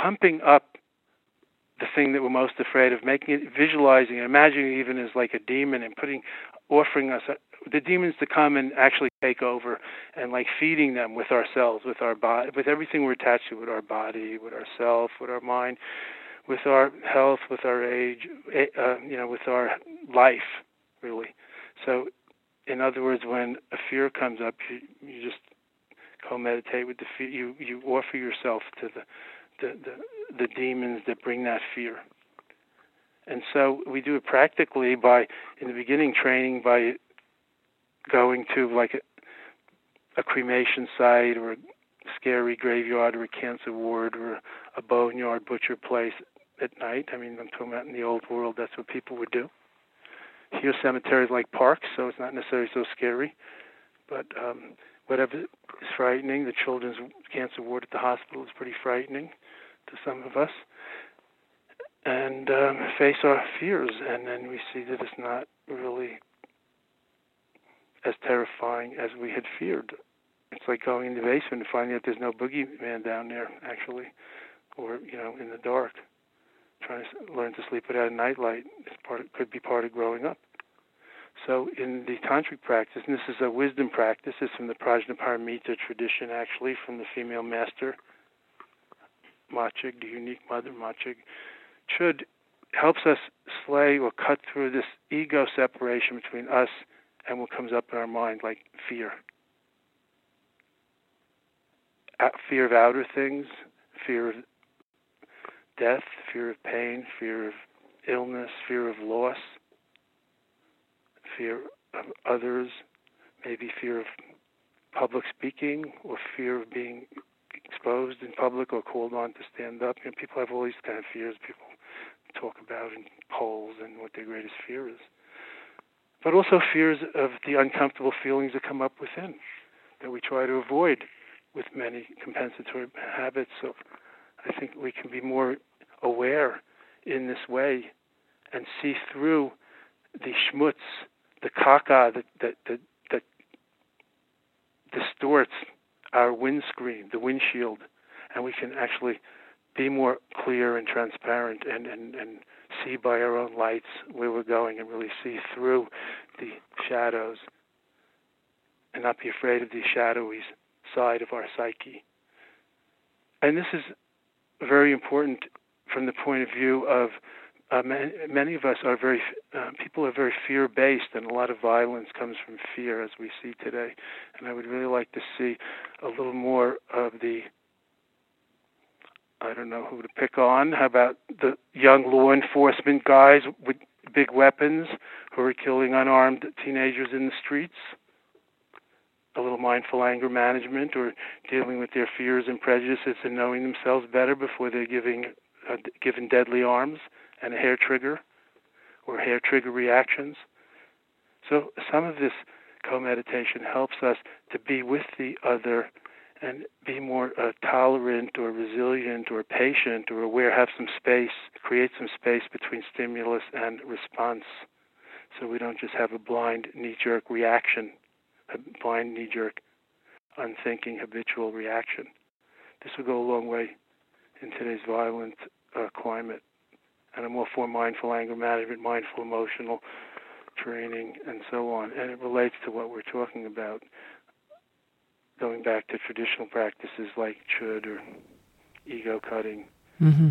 pumping up the thing that we're most afraid of, making it, visualizing it, imagining it even as like a demon and putting, offering us the demons to come and actually take over and like feeding them with ourselves, with our body, with everything we're attached to, with our body, with ourself, with our mind, with our health, with our age, eh, uh, you know, with our life, really. So, in other words, when a fear comes up, you, you just co-meditate with the fear. You you offer yourself to the the, the the demons that bring that fear. And so we do it practically by, in the beginning, training by going to like a, a cremation site or a scary graveyard or a cancer ward or a boneyard butcher place at night. I mean, I'm talking about in the old world, that's what people would do. Here, cemeteries like parks, so it's not necessarily so scary. But um, whatever is frightening, the children's cancer ward at the hospital is pretty frightening to some of us. And um, face our fears, and then we see that it's not really as terrifying as we had feared. It's like going in the basement and finding out there's no boogeyman down there, actually, or you know, in the dark. Trying to learn to sleep without a nightlight is part of, could be part of growing up. So in the tantric practice, and this is a wisdom practice, is from the Prajnaparamita tradition, actually, from the female master Machig, the unique mother Machig, Chöd helps us slay or cut through this ego separation between us and what comes up in our mind, like fear. Fear of outer things, fear of death, fear of pain, fear of illness, fear of loss, fear of others, maybe fear of public speaking or fear of being exposed in public or called on to stand up. You know, people have all these kind of fears. People talk about in polls and what their greatest fear is but also fears of the uncomfortable feelings that come up within that we try to avoid with many compensatory habits. So I think we can be more aware in this way and see through the schmutz, the caca that, that, that, that distorts our windscreen, the windshield, and we can actually be more clear and transparent and, and, and see by our own lights where we're going and really see through the shadows and not be afraid of the shadowy side of our psyche. And this is very important from the point of view of uh, many, of us are very, uh, people are very fear based, and a lot of violence comes from fear, as we see today. And I would really like to see a little more of the I don't know who to pick on. How about the young law enforcement guys with big weapons who are killing unarmed teenagers in the streets? A little mindful anger management or dealing with their fears and prejudices and knowing themselves better before they're giving uh, given deadly arms and a hair trigger or hair trigger reactions. So some of this co-meditation helps us to be with the other and be more uh, tolerant or resilient or patient or aware, have some space, create some space between stimulus and response so we don't just have a blind knee jerk reaction, a blind knee jerk, unthinking, habitual reaction. This will go a long way in today's violent uh, climate. And I'm more for mindful anger management, mindful emotional training, and so on. And it relates to what we're talking about going back to traditional practices like chöd or ego cutting. Mm-hmm.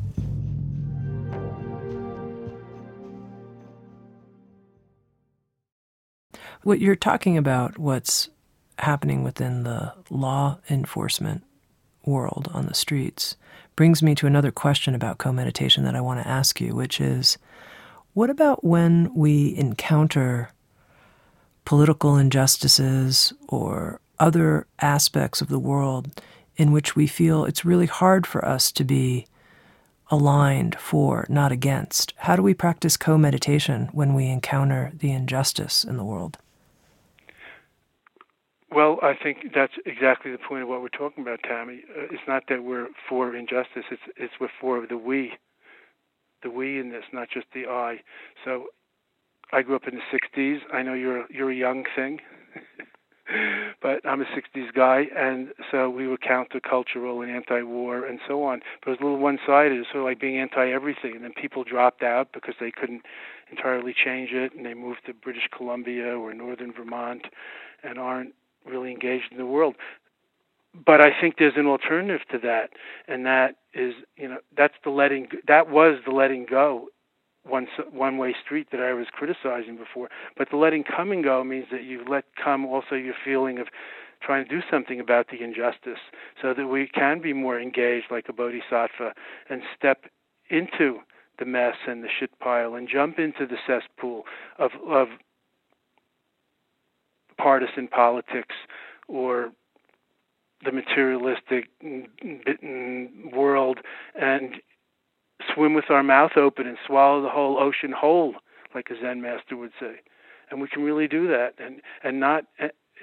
What you're talking about, what's happening within the law enforcement world on the streets, brings me to another question about co meditation that I want to ask you, which is What about when we encounter political injustices or other aspects of the world in which we feel it's really hard for us to be aligned for, not against? How do we practice co meditation when we encounter the injustice in the world? Well, I think that's exactly the point of what we're talking about, Tami. Uh, it's not that we're for injustice; it's it's we're for the we, the we in this, not just the I. So, I grew up in the '60s. I know you're you're a young thing. but I'm a 60s guy, and so we were countercultural and anti-war and so on. But it was a little one-sided. It was sort of like being anti-everything, and then people dropped out because they couldn't entirely change it, and they moved to British Columbia or northern Vermont, and aren't really engaged in the world. But I think there's an alternative to that, and that is, you know, that's the letting. That was the letting go one one way street that I was criticizing before. But the letting come and go means that you let come also your feeling of trying to do something about the injustice, so that we can be more engaged like a bodhisattva and step into the mess and the shit pile and jump into the cesspool of of partisan politics or the materialistic world and swim with our mouth open and swallow the whole ocean whole, like a Zen master would say. And we can really do that, and and not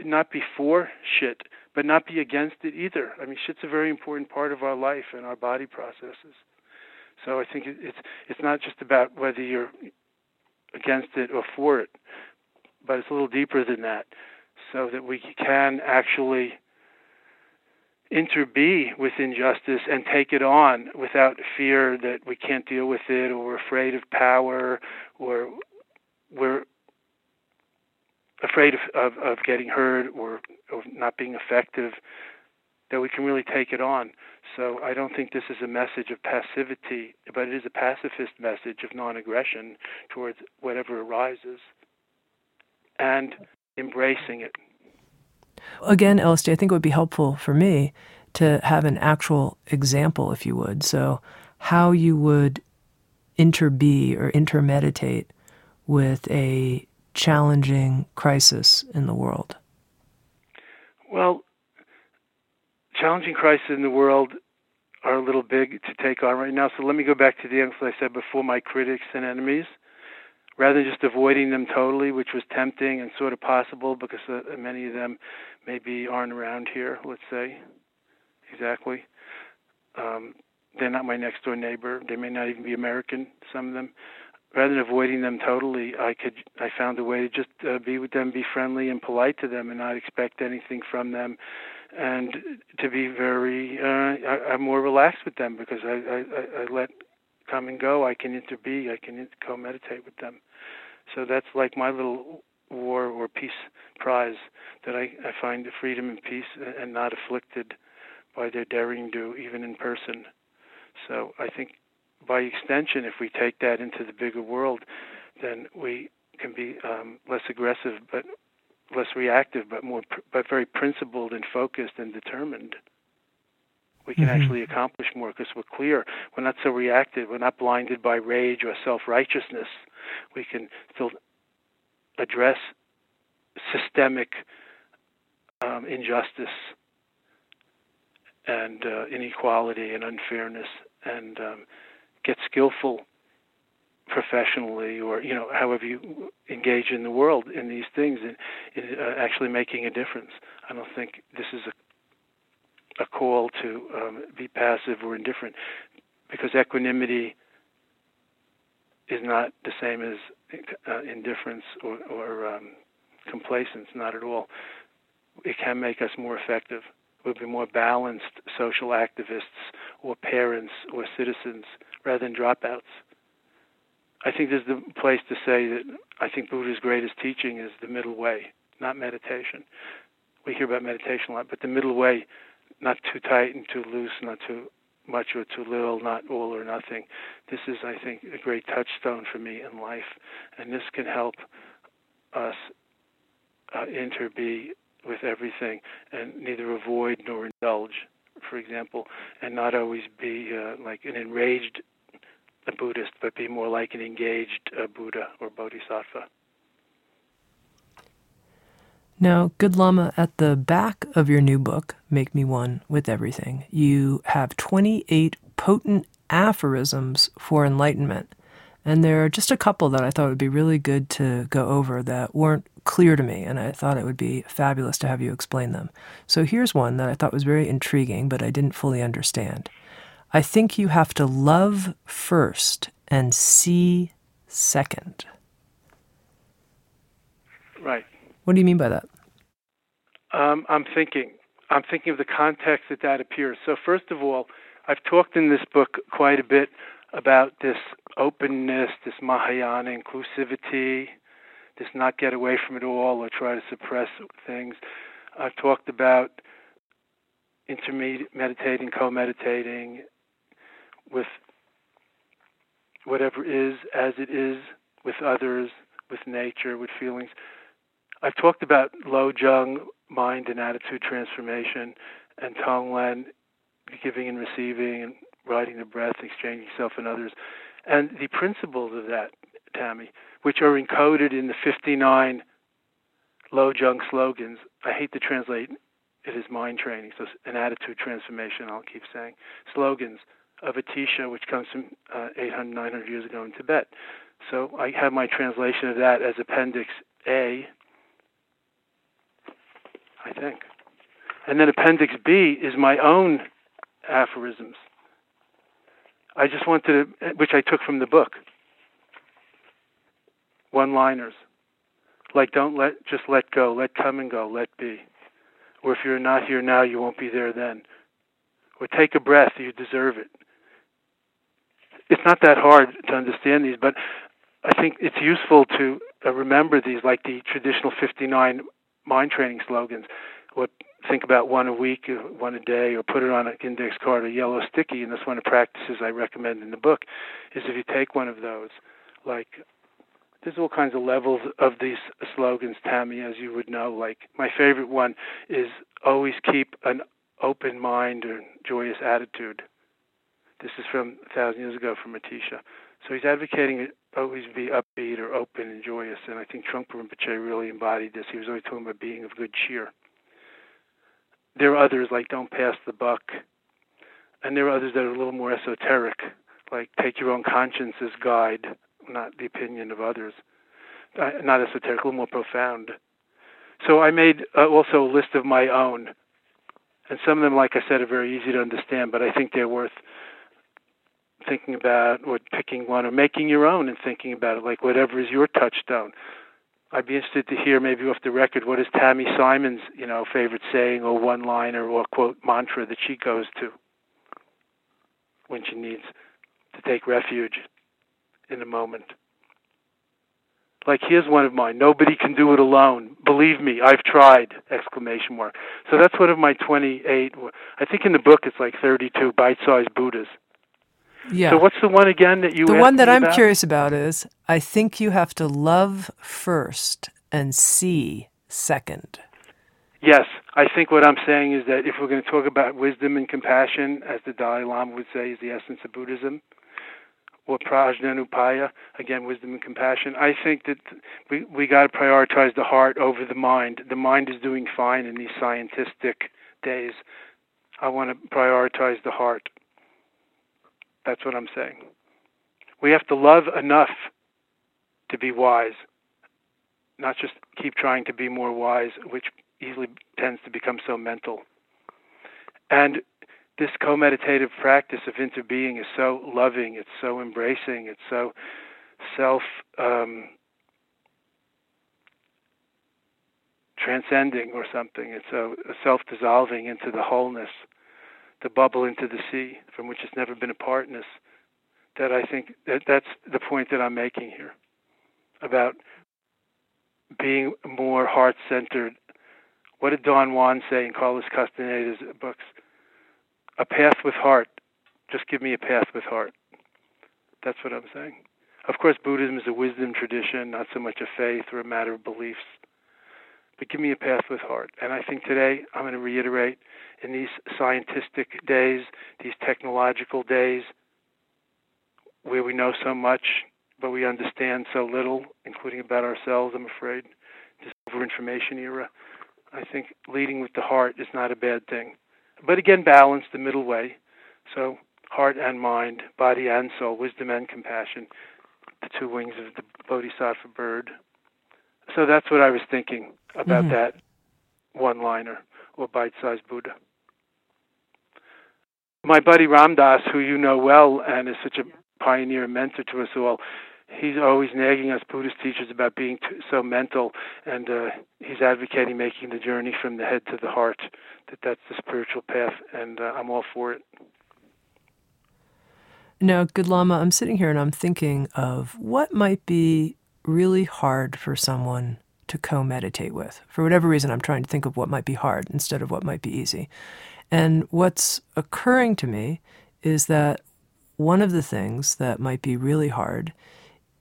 not be for shit, but not be against it either. I mean, shit's a very important part of our life and our body processes. So I think it's it's not just about whether you're against it or for it, but it's a little deeper than that, so that we can actually interbe with injustice and take it on without fear that we can't deal with it or we're afraid of power or we're afraid of, of, of getting hurt or of not being effective, that we can really take it on. So I don't think this is a message of passivity, but it is a pacifist message of non aggression towards whatever arises and embracing it. Again, LSD, I think it would be helpful for me to have an actual example, if you would. So, how you would interbe or intermeditate with a challenging crisis in the world. Well, challenging crises in the world are a little big to take on right now. So let me go back to the end, I said before, my critics and enemies rather than just avoiding them totally, which was tempting and sort of possible because uh, many of them maybe aren't around here, let's say. Exactly. Um, they're not my next door neighbor. They may not even be American, some of them. Rather than avoiding them totally, I could I found a way to just uh, be with them, be friendly and polite to them, and not expect anything from them, and to be very uh, I, I'm more relaxed with them because I, I I let come and go. I can interbe. I can co-meditate with them. So that's like my little war or peace prize that I, I find freedom and peace and not afflicted by their daring do, even in person. So I think by extension, if we take that into the bigger world, then we can be um, less aggressive, but less reactive, but more, but very principled and focused and determined. We can mm-hmm. actually accomplish more because we're clear. We're not so reactive. We're not blinded by rage or self righteousness we can still address systemic um, injustice and uh, inequality and unfairness and um, get skillful professionally or you know however you engage in the world in these things and in, uh, actually making a difference i don't think this is a a call to um, be passive or indifferent because equanimity is not the same as uh, indifference or, or um, complacence, not at all. It can make us more effective. We'll be more balanced social activists or parents or citizens rather than dropouts. I think this is the place to say that I think Buddha's greatest teaching is the middle way, not meditation. We hear about meditation a lot, but the middle way, not too tight and too loose, not too much or too little, not all or nothing. This is, I think, a great touchstone for me in life, and this can help us uh, interbe with everything and neither avoid nor indulge, for example, and not always be uh, like an enraged Buddhist, but be more like an engaged uh, Buddha or Bodhisattva. Now, good Lama, at the back of your new book, Make Me One with Everything, you have 28 potent aphorisms for enlightenment. And there are just a couple that I thought would be really good to go over that weren't clear to me, and I thought it would be fabulous to have you explain them. So here's one that I thought was very intriguing, but I didn't fully understand. I think you have to love first and see second. Right. What do you mean by that? Um, I'm thinking. I'm thinking of the context that that appears. So first of all, I've talked in this book quite a bit about this openness, this Mahayana inclusivity, this not get away from it all or try to suppress things. I've talked about intermediate meditating, co-meditating with whatever is as it is, with others, with nature, with feelings. I've talked about Lojong mind and attitude transformation and Tonglen giving and receiving and riding the breath, exchanging self and others. And the principles of that, Tami, which are encoded in the 59 Lojong slogans, I hate to translate it as mind training, so an attitude transformation, I'll keep saying, slogans of Atisha, which comes from uh, 800, 900 years ago in Tibet. So I have my translation of that as Appendix A, I think. And then Appendix B is my own aphorisms. I just wanted to, which I took from the book. One liners. Like, don't let, just let go, let come and go, let be. Or if you're not here now, you won't be there then. Or take a breath, you deserve it. It's not that hard to understand these, but I think it's useful to uh, remember these, like the traditional 59 mind training slogans. What think about one a week, uh, one a day, or put it on an index card or yellow sticky. And that's one of the practices I recommend in the book. Is if you take one of those, like there's all kinds of levels of these slogans, Tami, as you would know. Like my favorite one is always keep an open mind or joyous attitude. This is from a thousand years ago from Atisha. So he's advocating always be upbeat or open and joyous. And I think Trungpa Rinpoche really embodied this. He was always talking about being of good cheer. There are others like don't pass the buck. And there are others that are a little more esoteric, like take your own conscience as guide, not the opinion of others. Uh, not esoteric, a little more profound. So I made uh, also a list of my own. And some of them, like I said, are very easy to understand, but I think they're worth thinking about or picking one or making your own and thinking about it, like whatever is your touchstone. I'd be interested to hear maybe off the record what is Tami Simon's, you know, favorite saying or one liner or quote mantra that she goes to when she needs to take refuge in a moment. Like here's one of mine. Nobody can do it alone. Believe me, I've tried! Exclamation mark. So that's one of my 28. I think in the book it's like 32 bite-sized Buddhas. Yeah. So what's the one again that you? The one that I'm about? curious about is I think you have to love first and see second. Yes, I think what I'm saying is that if we're going to talk about wisdom and compassion, as the Dalai Lama would say, is the essence of Buddhism, or prajnanupaya, again, wisdom and compassion. I think that we we got to prioritize the heart over the mind. The mind is doing fine in these scientific days. I want to prioritize the heart. That's what I'm saying. We have to love enough to be wise, not just keep trying to be more wise, which easily tends to become so mental. And this co meditative practice of interbeing is so loving, it's so embracing, it's so self um, transcending or something. It's so self dissolving into the wholeness the bubble into the sea from which it's never been a partness. That I think that that's the point that I'm making here about being more heart centered. What did Don Juan say in Carlos Castaneda's books? A path with heart. Just give me a path with heart. That's what I'm saying. Of course, Buddhism is a wisdom tradition, not so much a faith or a matter of beliefs but give me a path with heart. And I think today I'm going to reiterate in these scientific days, these technological days, where we know so much, but we understand so little, including about ourselves, I'm afraid. This over information era. I think leading with the heart is not a bad thing. But again, balance, the middle way. So, heart and mind, body and soul, wisdom and compassion, the two wings of the bodhisattva bird. So that's what I was thinking about mm-hmm. that one liner or bite sized Buddha. My buddy Ram Dass, who you know well and is such a pioneer and mentor to us all, he's always nagging us Buddhist teachers about being too, so mental, and uh, he's advocating making the journey from the head to the heart. That that's the spiritual path, and uh, I'm all for it. Now, good Lama, I'm sitting here and I'm thinking of what might be really hard for someone to co meditate with. For whatever reason, I'm trying to think of what might be hard instead of what might be easy. And what's occurring to me is that one of the things that might be really hard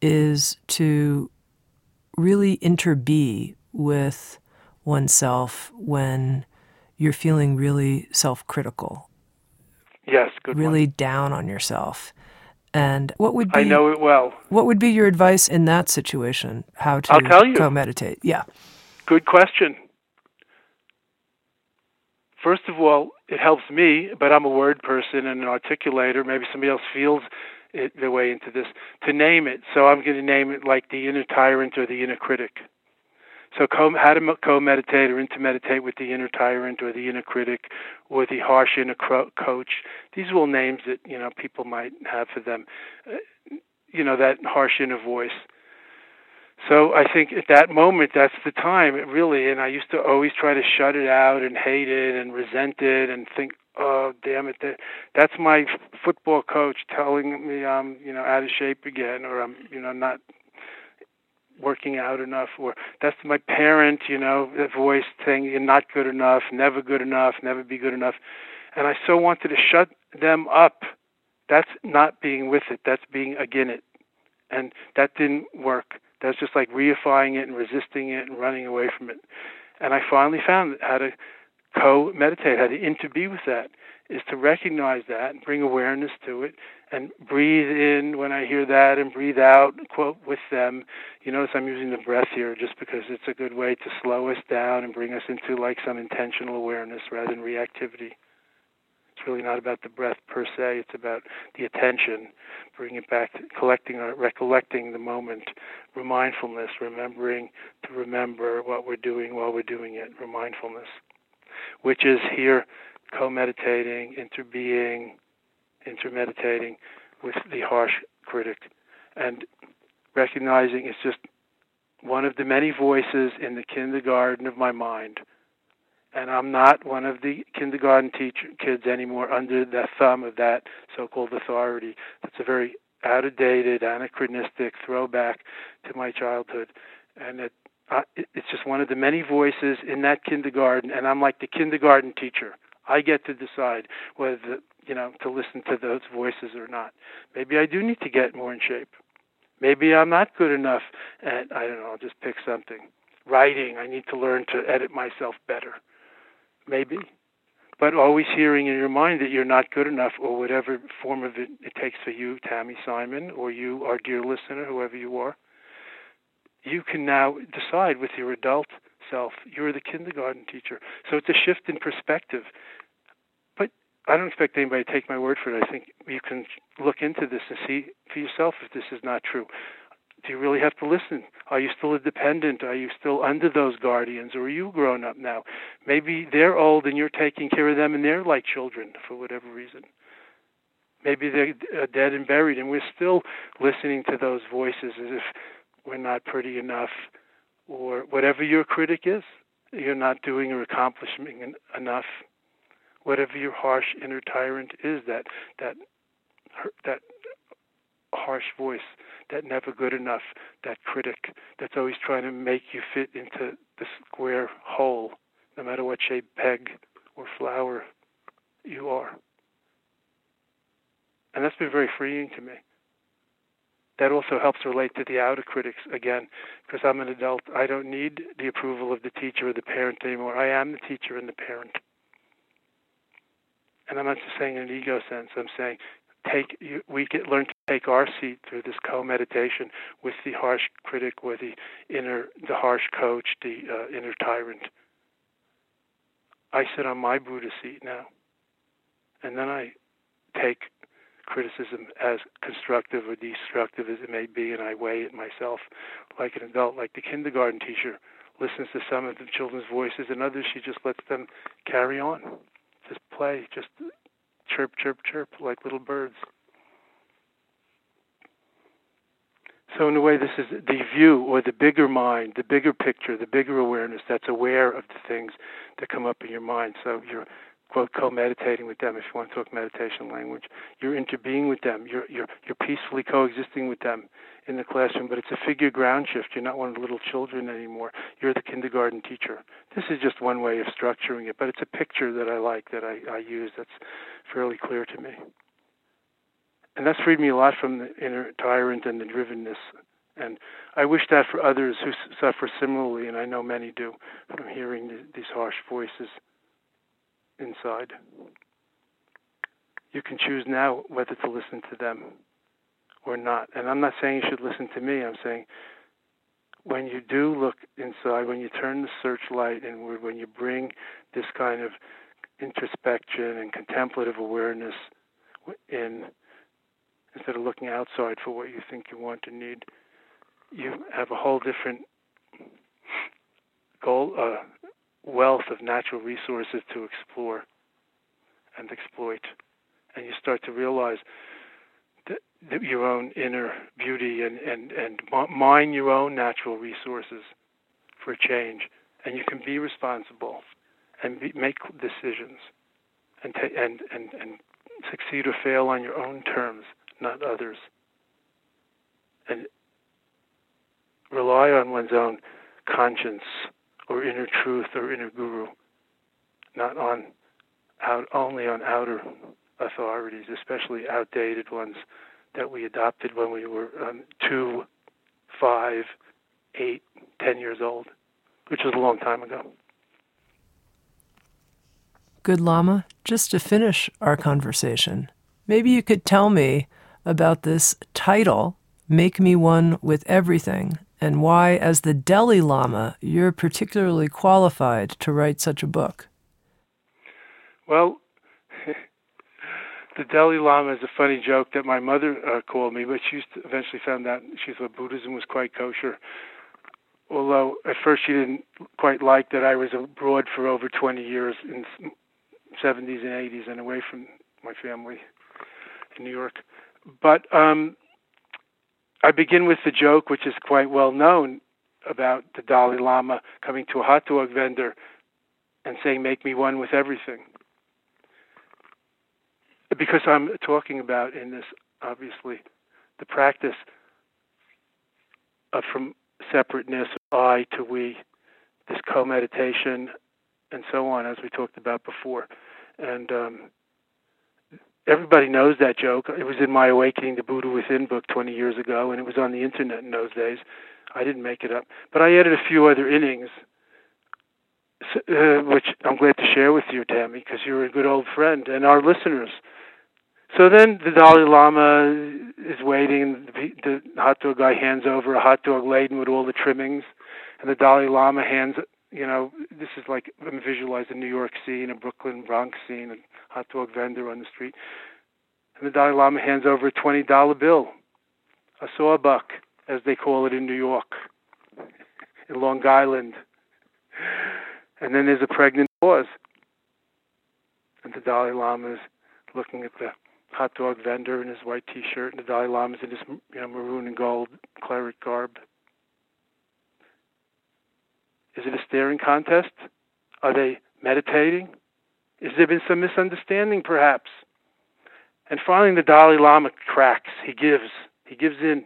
is to really interbe with oneself when you're feeling really self critical. Yes, good. Really one. down on yourself. And what would be I know it well. What would be your advice in that situation? How to I'll tell you. co-meditate? Yeah. Good question. First of all, it helps me, but I'm a word person and an articulator. Maybe somebody else feels it, their way into this to name it. So I'm going to name it like the inner tyrant or the inner critic. So co- how to co-meditate or intermeditate with the inner tyrant or the inner critic or the harsh inner cro- coach. These are all names that you know people might have for them. Uh, you know that harsh inner voice. So I think at that moment, that's the time, really. And I used to always try to shut it out and hate it and resent it and think, oh damn it that's my football coach telling me i'm you know out of shape again or i'm you know not working out enough or that's my parent you know the voice saying you're not good enough never good enough never be good enough. And i so wanted to shut them up. That's not being with it that's being again it. And that didn't work. That's just like reifying it and resisting it and running away from it. And i finally found how to co meditate, how to interbe with that, is to recognize that and bring awareness to it and breathe in when I hear that and breathe out, quote, with them. You notice I'm using the breath here just because it's a good way to slow us down and bring us into like some intentional awareness rather than reactivity. It's really not about the breath per se, it's about the attention, bringing it back, to collecting or recollecting the moment, mindfulness, remembering to remember what we're doing while we're doing it, mindfulness which is here co-meditating, interbeing, intermeditating with the harsh critic, and recognizing it's just one of the many voices in the kindergarten of my mind. And I'm not one of the kindergarten teacher kids anymore under the thumb of that so-called authority. That's a very out-of-dated, anachronistic throwback to my childhood, and it it's just one of the many voices in that kindergarten, and I'm like the kindergarten teacher. I get to decide whether the, you know to listen to those voices or not. Maybe I do need to get more in shape. Maybe I'm not good enough at I don't know. I'll just pick something. Writing. I need to learn to edit myself better. Maybe. But always hearing in your mind that you're not good enough, or whatever form of it it takes for you, Tami Simon, or you, our dear listener, whoever you are you can now decide with your adult self. You're the kindergarten teacher. So it's a shift in perspective. But I don't expect anybody to take my word for it. I think you can look into this and see for yourself if this is not true. Do you really have to listen? Are you still a dependent? Are you still under those guardians? Or are you grown up now? Maybe they're old and you're taking care of them and they're like children for whatever reason. Maybe they're uh, dead and buried and we're still listening to those voices as if we're not pretty enough, or whatever your critic is, you're not doing or accomplishing enough. Whatever your harsh inner tyrant is, that that that harsh voice, that never good enough, that critic that's always trying to make you fit into the square hole, no matter what shape peg or flower you are. And that's been very freeing to me that also helps relate to the outer critics again, because I'm an adult. I don't need the approval of the teacher or the parent anymore. I am the teacher and the parent. And I'm not just saying in an ego sense. I'm saying take we get learn to take our seat through this co-meditation with the harsh critic or the inner, the harsh coach, the uh, inner tyrant. I sit on my Buddha seat now, and then I take criticism as constructive or destructive as it may be, and I weigh it myself like an adult, like the kindergarten teacher listens to some of the children's voices, and others she just lets them carry on, just play, just chirp, chirp, chirp like little birds. So, in a way, this is the view or the bigger mind, the bigger picture, the bigger awareness that's aware of the things that come up in your mind. So, you're quote co-meditating with them if you want to talk meditation language. You're interbeing with them. You're you're you're peacefully coexisting with them in the classroom, but it's a figure ground shift. You're not one of the little children anymore. You're the kindergarten teacher. This is just one way of structuring it, but it's a picture that I like that I, I use that's fairly clear to me. And that's freed me a lot from the inner tyrant and the drivenness. And I wish that for others who suffer similarly, and I know many do, from hearing these harsh voices inside. You can choose now whether to listen to them or not. And I'm not saying you should listen to me. I'm saying when you do look inside, when you turn the searchlight inward, when you bring this kind of introspection and contemplative awareness in, instead of looking outside for what you think you want and need, you have a whole different goal, uh, wealth of natural resources to explore and exploit. And you start to realize that, that your own inner beauty and, and, and mine your own natural resources for change. And you can be responsible and be, make decisions and, ta- and, and, and succeed or fail on your own terms, not others. And rely on one's own conscience or inner truth or inner guru, not on out only on outer authorities, especially outdated ones that we adopted when we were um, two, five, eight, ten years old, which was a long time ago. Good Lama, just to finish our conversation, maybe you could tell me about this title, Make Me One with Everything, and why, as the Delhi Lama, you're particularly qualified to write such a book. Well, the Delhi Lama is a funny joke that my mother uh, called me, but she eventually found out she thought Buddhism was quite kosher. Although at first she didn't quite like that I was abroad for over 20 years in 70s and 80s and away from my family in New York. But um, I begin with the joke, which is quite well known, about the Dalai Lama coming to a hot dog vendor and saying, Make me one with everything. Because I'm talking about in this, obviously, the practice of from separateness, I to we, this co meditation, and so on, as we talked about before. And um, everybody knows that joke. It was in my Awakening the Buddha Within book 20 years ago, and it was on the internet in those days. I didn't make it up, but I added a few other innings, uh, which I'm glad to share with you, Tami, because you're a good old friend and our listeners. So then the Dalai Lama is waiting. The, hot dog guy hands over a hot dog laden with all the trimmings, and the Dalai Lama hands. You know, this is like I'm visualizing New York scene, a Brooklyn Bronx scene, a hot dog vendor on the street, and the Dalai Lama hands over a twenty dollar bill, a sawbuck, as they call it in New York, in Long Island. And then there's a pregnant pause, and the Dalai Lama is looking at the hot dog vendor in his white T-shirt, and the Dalai Lama's in his you know maroon and gold cleric garb. Is it a staring contest? Are they meditating? Has there been some misunderstanding, perhaps? And finally, the Dalai Lama cracks. He gives. He gives in.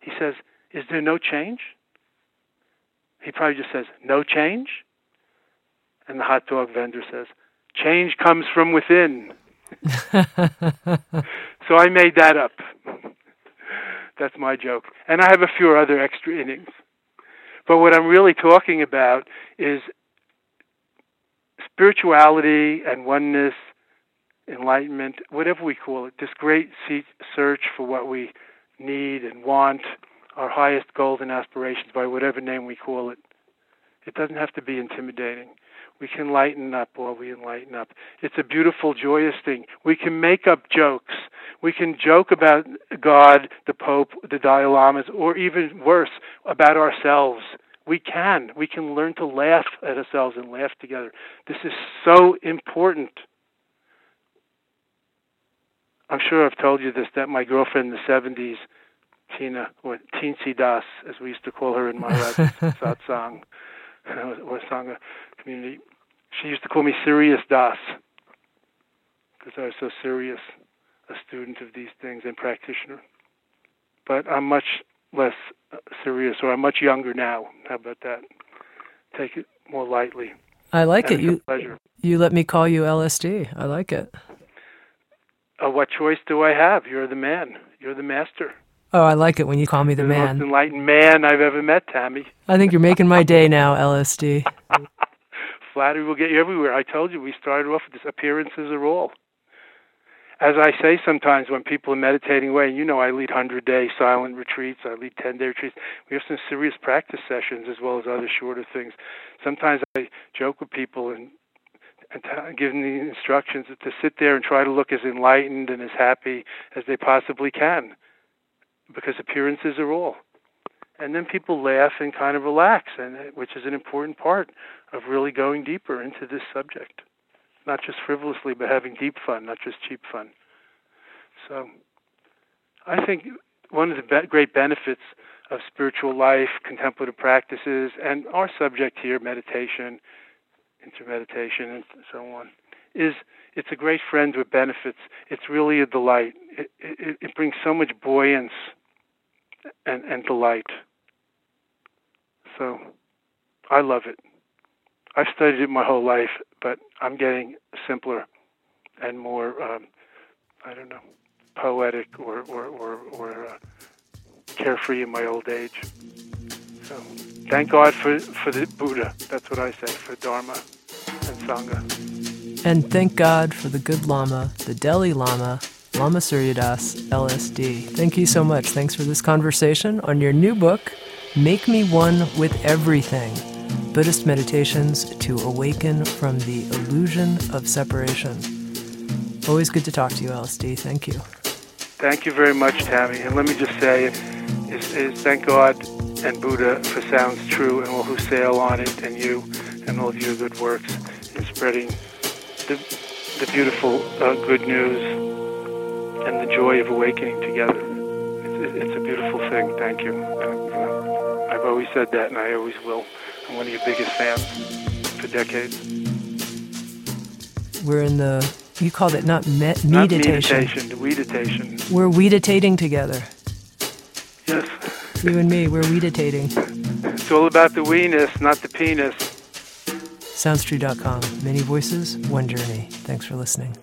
He says, "Is there no change?" He probably just says, "No change." And the hot dog vendor says, "Change comes from within." so I made that up. That's my joke. And I have a few other extra innings. But what I'm really talking about is spirituality and oneness enlightenment, whatever we call it, this great search for what we need and want, our highest goals and aspirations by whatever name we call it. It doesn't have to be intimidating. We can lighten up while we enlighten up. It's a beautiful, joyous thing. We can make up jokes. We can joke about God, the Pope, the Dalai Lamas, or even worse, about ourselves. We can. We can learn to laugh at ourselves and laugh together. This is so important. I'm sure I've told you this that my girlfriend in the 70s, Tina, or Teensy Das, as we used to call her in my satsang, or Sangha community, she used to call me Serious Das because I was so serious, a student of these things and practitioner. But I'm much less uh, serious, or I'm much younger now. How about that? Take it more lightly. I like and it. You pleasure. you let me call you LSD. I like it. Uh, what choice do I have? You're the man. You're the master. Oh, I like it when you call me the you're man. Most enlightened man I've ever met, Tami. I think you're making my day now, LSD. Flattery will get you everywhere. I told you we started off with this appearances are all as I say sometimes when people are meditating away, you know, I lead 100 day silent retreats, I lead 10 day retreats. We have some serious practice sessions as well as other shorter things. Sometimes I joke with people and, and t- give them the instructions to sit there and try to look as enlightened and as happy as they possibly can because appearances are all. And then people laugh and kind of relax, and uh, which is an important part of really going deeper into this subject not just frivolously, but having deep fun, not just cheap fun. So I think one of the be- great benefits of spiritual life, contemplative practices, and our subject here, meditation, intermeditation, and so on, is it's a great friend with benefits. It's really a delight. It, it, it brings so much buoyance and, and delight. So I love it. I've studied it my whole life, but I'm getting simpler and more, um, I don't know, poetic or or or, or uh, carefree in my old age. So thank God for for the Buddha. That's what I say for Dharma and Sangha. And thank God for the good Lama, the Delhi Lama, Lama Surya Das, LSD. Thank you so much. Thanks for this conversation on your new book, Make Me One with Everything Buddhist Meditations to Awaken from the Illusion of Separation. Always good to talk to you, LSD. Thank you. Thank you very much, Tami. And let me just say, is, is thank God and Buddha for Sounds True and all who sail on it, and you and all of your good works in spreading the, the beautiful uh, good news and the joy of awakening together. It's, it's a beautiful thing. Thank you. And, you know, I've always said that, and I always will. I'm one of your biggest fans for decades. We're in the, you called it not, me- meditation. Not meditation, the weeditation. We're weeditating together. Yes. You and me, we're weeditating. It's all about the weeness, not the penis. SoundsTrue.com. Many voices, one journey. Thanks for listening.